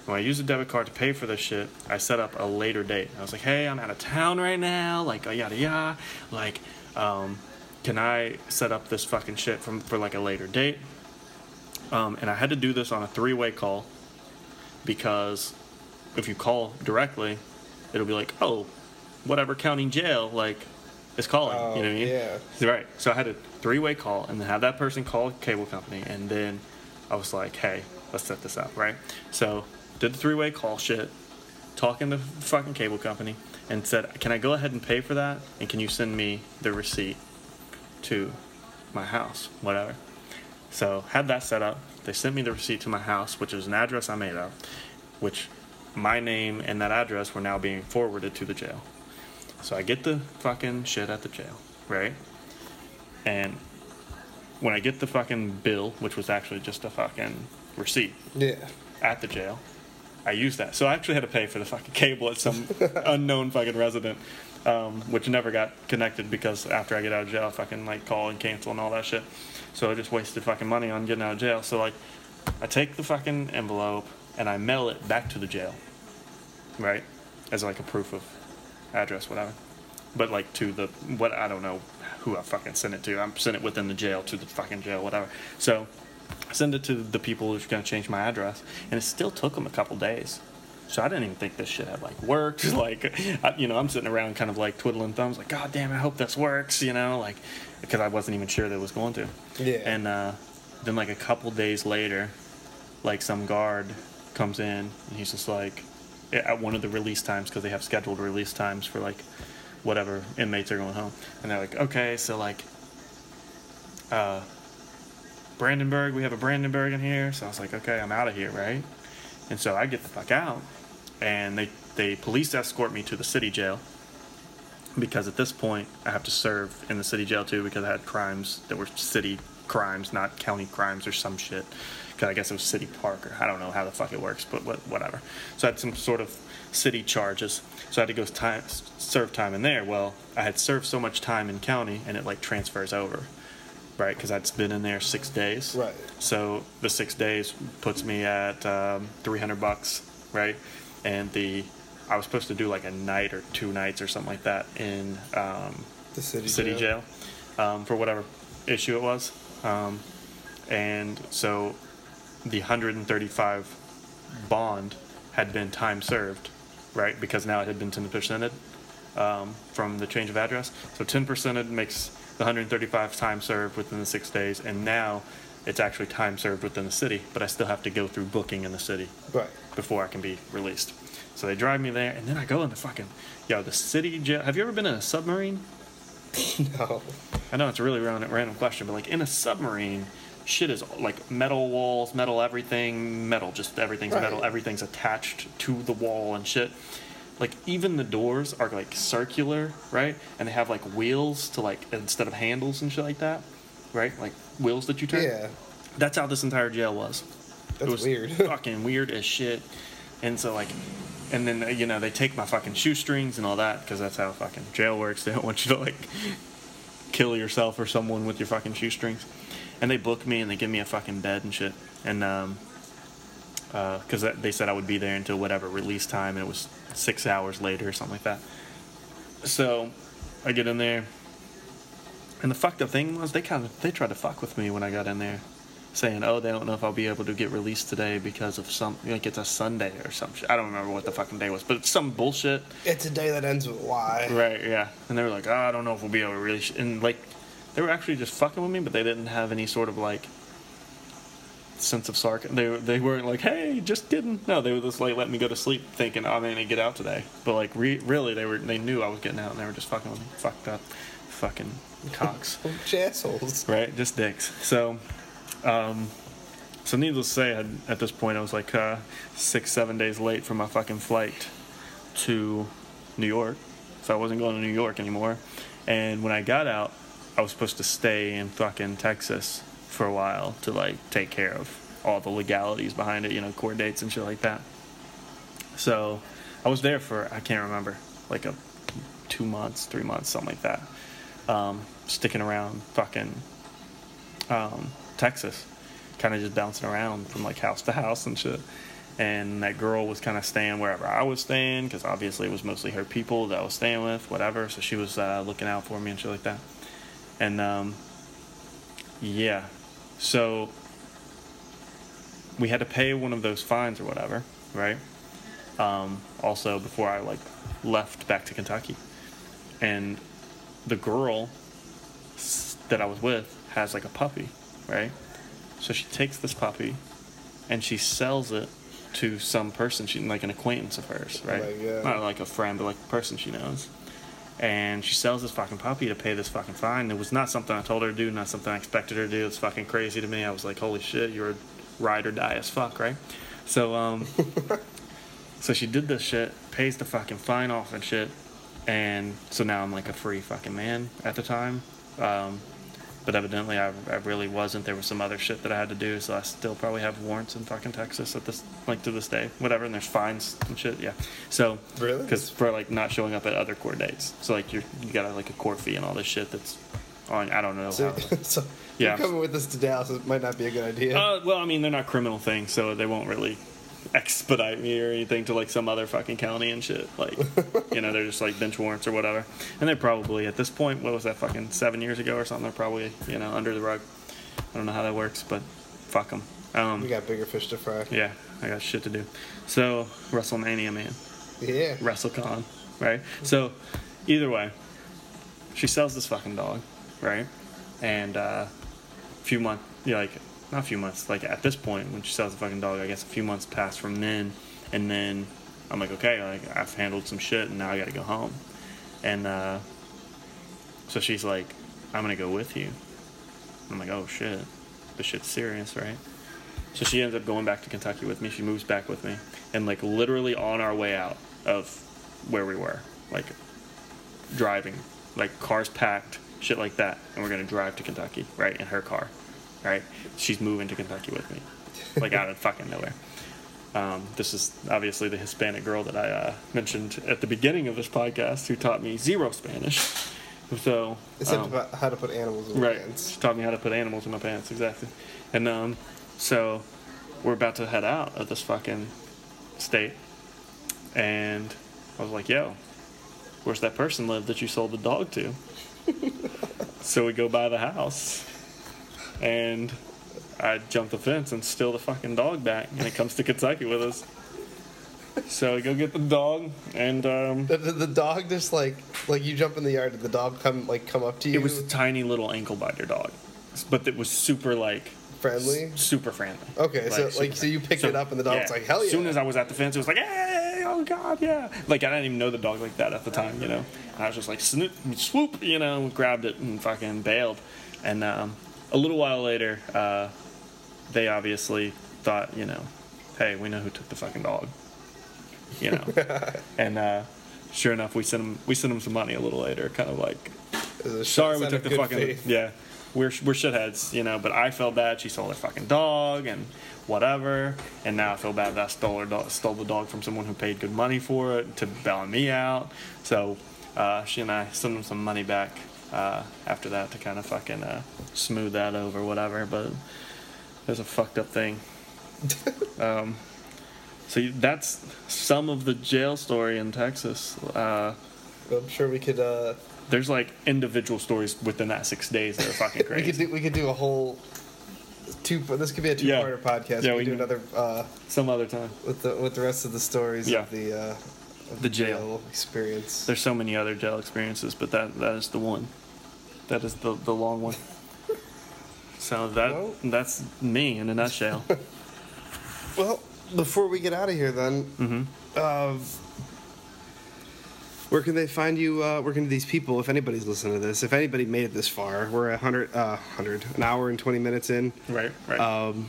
When I use a debit card to pay for this shit, I set up a later date. I was like, hey, I'm out of town right now, like yada yada, like, um, can I set up this fucking shit from for like a later date? Um, and I had to do this on a three-way call because if you call directly, it'll be like, oh, whatever county jail like is calling. Oh, you know what I mean? yeah. Right. So I had a three-way call and then have that person call cable company, and then I was like, hey, let's set this up, right? So did the three-way call shit, talking to the fucking cable company, and said, can I go ahead and pay for that, and can you send me the receipt to my house, whatever. So had that set up. They sent me the receipt to my house, which is an address I made up, which my name and that address were now being forwarded to the jail. So I get the fucking shit at the jail, right? And when I get the fucking bill, which was actually just a fucking receipt Yeah. at the jail, I used that. So I actually had to pay for the fucking cable at some [laughs] unknown fucking resident, um, which never got connected because after I get out of jail, I fucking like call and cancel and all that shit. So I just wasted fucking money on getting out of jail. So like, I take the fucking envelope and I mail it back to the jail, right, as like a proof of address, whatever. But like to the what I don't know who I fucking sent it to. I'm sent it within the jail to the fucking jail, whatever. So send it to the people who's gonna change my address, and it still took them a couple days. So I didn't even think this shit had like worked. [laughs] Like, I, you know, I'm sitting around kind of like twiddling thumbs, like, God damn, I hope this works. You know, like because I wasn't even sure that it was going to. Yeah. And uh, then like a couple days later, like some guard comes in and he's just like at one of the release times because they have scheduled release times for like whatever inmates are going home and they're like okay so like uh brandenburg we have a brandenburg in here so i was like okay i'm out of here right and so i get the fuck out and they they police escort me to the city jail because at this point I have to serve in the city jail too because I had crimes that were city crimes, not county crimes or some shit. Because I guess it was city park or I don't know how the fuck it works, but whatever. So I had some sort of city charges, so I had to go time, serve time in there. Well, I had served so much time in county, and it like transfers over, right? Because I'd been in there six days. Right. So the six days puts me at um, 300 bucks, right? And the I was supposed to do like a night or two nights or something like that in um, The city, city jail, um, for whatever issue it was. Um, and so the 135 bond had been time served, right? Because now it had been 10%ed um, from the change of address. So 10%ed makes the 135 time served within the six days, and now it's actually time served within the city, but I still have to go through booking in the city Right. before I can be released. So they drive me there, and then I go in the fucking yo the city jail. Have you ever been in a submarine? [laughs] No. I know it's a really random, random question, but like in a submarine, shit is like metal walls, metal everything, metal, just everything's Right. metal, everything's attached to the wall and shit. Like even the doors are like circular, right? And they have like wheels to like instead of handles and shit like that, right? Like wheels that you turn. Yeah. That's how this entire jail was. That's it was weird. [laughs] fucking weird as shit. And so like, and then you know they take my fucking shoestrings and all that because that's how fucking jail works. [laughs] They don't want you to like kill yourself or someone with your fucking shoestrings. And they book me and they give me a fucking bed and shit. And um, uh, because they said I would be there until whatever release time, and it was six hours later or something like that. So I get in there, and the fucked up thing was they kind of they tried to fuck with me when I got in there, saying, "Oh, they don't know if I'll be able to get released today because of some like it's a Sunday or some shit. I don't remember what the fucking day was, but it's some bullshit." It's a day that ends with Y. Right, yeah. And they were like, oh, I don't know if we'll be able to release." And like, they were actually just fucking with me, but they didn't have any sort of like sense of sarcasm. They they weren't like, hey, just kidding. No, they were just like letting me go to sleep, thinking oh, I'm gonna get out today. But like, re- really, they were they knew I was getting out, and they were just fucking with me. Fucked up, fucking cocks. [laughs] Assholes. right? Just dicks. So, um, so needless to say, I'd, at this point, I was like uh, six, seven days late for my fucking flight to New York. So I wasn't going to New York anymore. And when I got out, I was supposed to stay in fucking Texas for a while to like take care of all the legalities behind it, you know, court dates and shit like that. So I was there for I can't remember, like a two months, three months, something like that. Um, sticking around fucking um, Texas, kind of just bouncing around from like house to house and shit. And that girl was kind of staying wherever I was staying because obviously it was mostly her people that I was staying with, whatever. So she was uh, looking out for me and shit like that. And um, yeah, so we had to pay one of those fines or whatever, right? Um, also before I like left back to Kentucky, and the girl that I was with has like a puppy, right? So she takes this puppy and she sells it to some person, she like an acquaintance of hers, right? God. Not like a friend, but like a person she knows. And she sells this fucking puppy to pay this fucking fine. It was not something I told her to do, not something I expected her to do. It's fucking crazy to me. I was like, holy shit, you're a ride or die as fuck, right? So, um, [laughs] so she did this shit, pays the fucking fine off and shit, and so now I'm like a free fucking man at the time. Um, but evidently I, I really wasn't. There was some other shit that I had to do, so I still probably have warrants in fucking Texas at this like to this day, whatever. And there's fines and shit. Yeah. So Really? because for like not showing up at other court dates, so like you're you got like a court fee and all this shit that's on. I don't know So, how. [laughs] so Yeah. you're coming with us to Dallas. It might not be a good idea. Uh, well, I mean, they're not criminal things, so they won't really [laughs] expedite me or anything to like some other fucking county and shit. Like, [laughs] you know, they're just like bench warrants or whatever. And they're probably at this point, what was that fucking seven years ago or something? They're probably you know under the rug. I don't know how that works, but fuck them. Um, we got bigger fish to fry. yeah, I got shit to do. So WrestleMania, man. Yeah. WrestleCon, right? So, either way, she sells this fucking dog, right? And uh, a few months, yeah, like not a few months, like at this point when she sells the fucking dog, I guess a few months pass from then, and then I'm like, okay, like I've handled some shit, and now I got to go home, and uh, so she's like, I'm gonna go with you. I'm like, oh shit, this shit's serious, right? So she ends up going back to Kentucky with me. She moves back with me, and like literally on our way out of where we were, like driving, like cars packed, shit like that, and we're gonna drive to Kentucky, right, in her car, right? She's moving to Kentucky with me, like out of [laughs] fucking nowhere. Um, this is obviously the Hispanic girl that I uh, mentioned at the beginning of this podcast, who taught me zero Spanish. So It's um, about how to put animals in Right. pants. She taught me how to put animals in my pants, exactly. And um, so we're about to head out of this fucking state. And I was like, yo, where's that person live that you sold the dog to? [laughs] so we go by the house. And I jump the fence and steal the fucking dog back. And it comes to Kentucky with us. So we go get the dog. And um, The, the, the dog just like like you jump in the yard. Did the dog come like come up to you? it was a tiny little ankle biter dog. But it was super like friendly. super friendly. Okay, so, super like, so you picked So, it up and the dog's was like, "Hell yeah. As soon as I was at the fence, it was like, hey, oh god, yeah. Like I didn't even know the dog like that at the time, you know. And I was just like, snoop, swoop, you know, grabbed it and fucking bailed. And um, a little while later, uh, they obviously thought, you know, hey, we know who took the fucking dog, you know. [laughs] and uh, sure enough, we sent them we sent them some money a little later, kind of like It was a sorry we took the fucking faith. yeah we're, we're shitheads you know but i felt bad she stole her fucking dog and whatever and now i feel bad that i stole her dog, stole the dog from someone who paid good money for it to bail me out so uh, she and i sent them some money back uh, after that to kind of fucking uh, smooth that over whatever but it was a fucked up thing [laughs] um, so that's some of the jail story in texas uh, I'm sure we could. uh there's like individual stories within that six days that are fucking [laughs] We crazy. could do. We could do a whole. Two. This could be a two-parter podcast. Yeah, we, we could do another uh, Some other time. with the with the rest of the stories Yeah. of the uh, of The jail. experience. There's so many other jail experiences, but that that is the one. That is the the long one. So that Well- that's me in a nutshell. [laughs] Well, before we get out of here, then, uh, where can they find you? Uh, where can these people, if anybody's listening to this, if anybody made it this far, we're a hundred, uh, hundred, an hour and twenty minutes in. right, right. Um,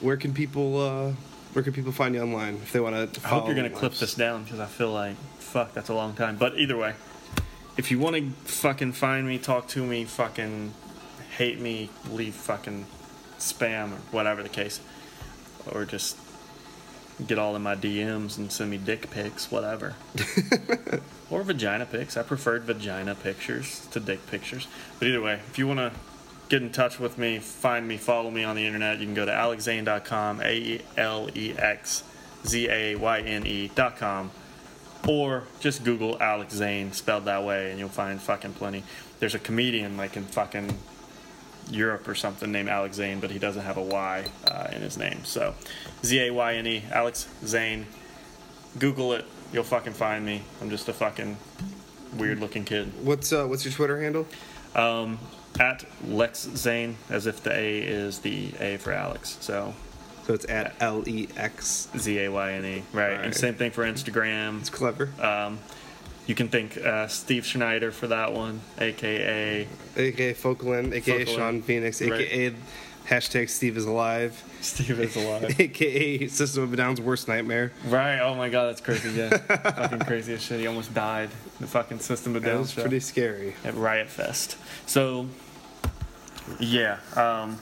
where can people, uh, where can people find you online if they want to? I hope you're gonna clip this down because I feel like fuck that's a long time. But either way, if you want to fucking find me, talk to me, fucking hate me, leave fucking spam or whatever the case, or just get all in my DMs and send me dick pics, whatever. [laughs] or vagina pics. I preferred vagina pictures to dick pictures. But either way, if you want to get in touch with me, find me, follow me on the internet, you can go to alexzayne.com, A L E X Z A Y N E.com, or just Google Alex Zayne spelled that way, and you'll find fucking plenty. There's a comedian like in fucking Europe or something named Alex Zane, but he doesn't have a Y uh, in his name. So Z A Y N E, Alex Zayne. Google it, you'll fucking find me. I'm just a fucking weird looking kid. What's uh, what's your Twitter handle? Um, at Lex Zayne, as if the A is the A for Alex. So So it's at L E X. Z A Y N E. Right. Right. And same thing for Instagram. It's clever. Um, you can thank uh, Steve Schneider for that one, aka AKA Folkland, AKA Folkland. Sean Phoenix, Right. AKA Hashtag Steve is alive. Steve is alive. [laughs] AKA System of a Down's worst nightmare. right. Oh my god, that's crazy. Yeah. [laughs] fucking crazy as shit. He almost died. The fucking System of That Down That was show pretty scary. at Riot Fest. So, yeah. Um,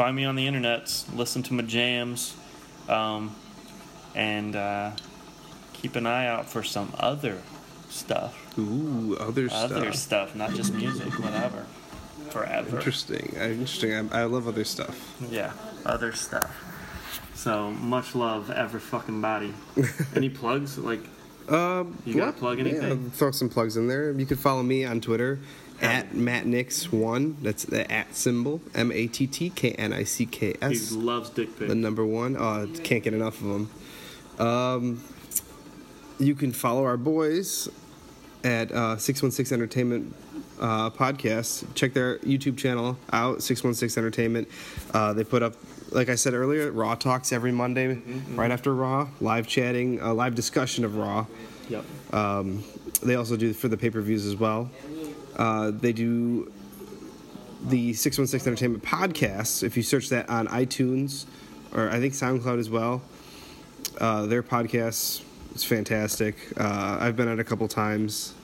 find me on the internet. Listen to my jams. Um, and uh, keep an eye out for some other stuff. Ooh, other stuff. Other stuff, not just music, whatever. Forever. Interesting. Uh, Interesting. I, I love other stuff. Yeah, other stuff. So much love, every fucking body. [laughs] Any plugs? Like, Um, You gotta yeah, plug anything? Yeah, throw some plugs in there. You can follow me on Twitter at mattknicks1. That's the at symbol. M A T T K N I C K S. he loves dick pics. The number one. Oh, can't get enough of them. Um, you can follow our boys at uh, 616 Entertainment uh, Podcast. Check their YouTube channel out, 616 Entertainment. Uh, they put up, like I said earlier, Raw Talks every Monday, right after Raw, live chatting, uh, live discussion of Raw. Yep. Um, they also do for the pay per views as well. Uh, they do the 616 Entertainment podcast. If you search that on iTunes or I think SoundCloud as well, uh, their podcast is fantastic. Uh, I've been on it a couple times.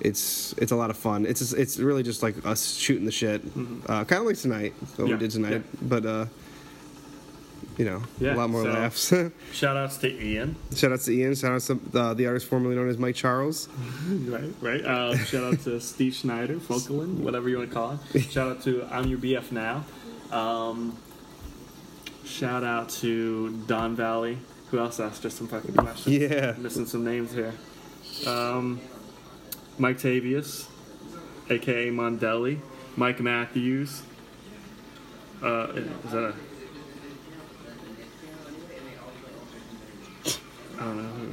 It's it's a lot of fun. It's it's really just like us shooting the shit, uh, kind of like tonight. What Yeah, we did tonight, yeah. but uh, you know, Yeah, a lot more so- laughs. Shout outs to Ian. Shout outs to Ian. Shout out to uh, the artist formerly known as Mike Charles. [laughs] Right, right. Uh, shout out to Steve Schneider, Fokelin, whatever you want to call it. [laughs] Shout out to I'm Your BF Now. Um, shout out to Don Valley. Who else asked us some fucking questions? Yeah. Missing some names here. Um, Mike Tavius, aka Mondelli. Mike Matthews. Uh, is that a. I don't know who.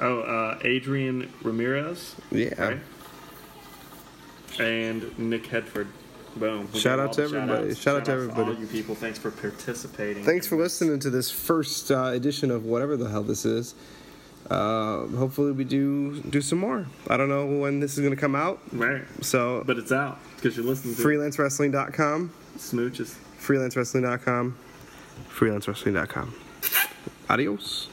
Oh, uh, Adrian Ramirez. Yeah. Right? And Nick Hedford. Boom. We Shout out to everybody. shout-outs. Shout out to everybody. all you people. Thanks for participating. Thanks for this. listening to this first uh, edition of whatever the hell this is. Uh, hopefully we do do some more. I don't know when this is going to come out. Right. So But it's out because you're listening to freelancewrestling.com, Smooches. freelancewrestling.com, freelancewrestling.com. Adios.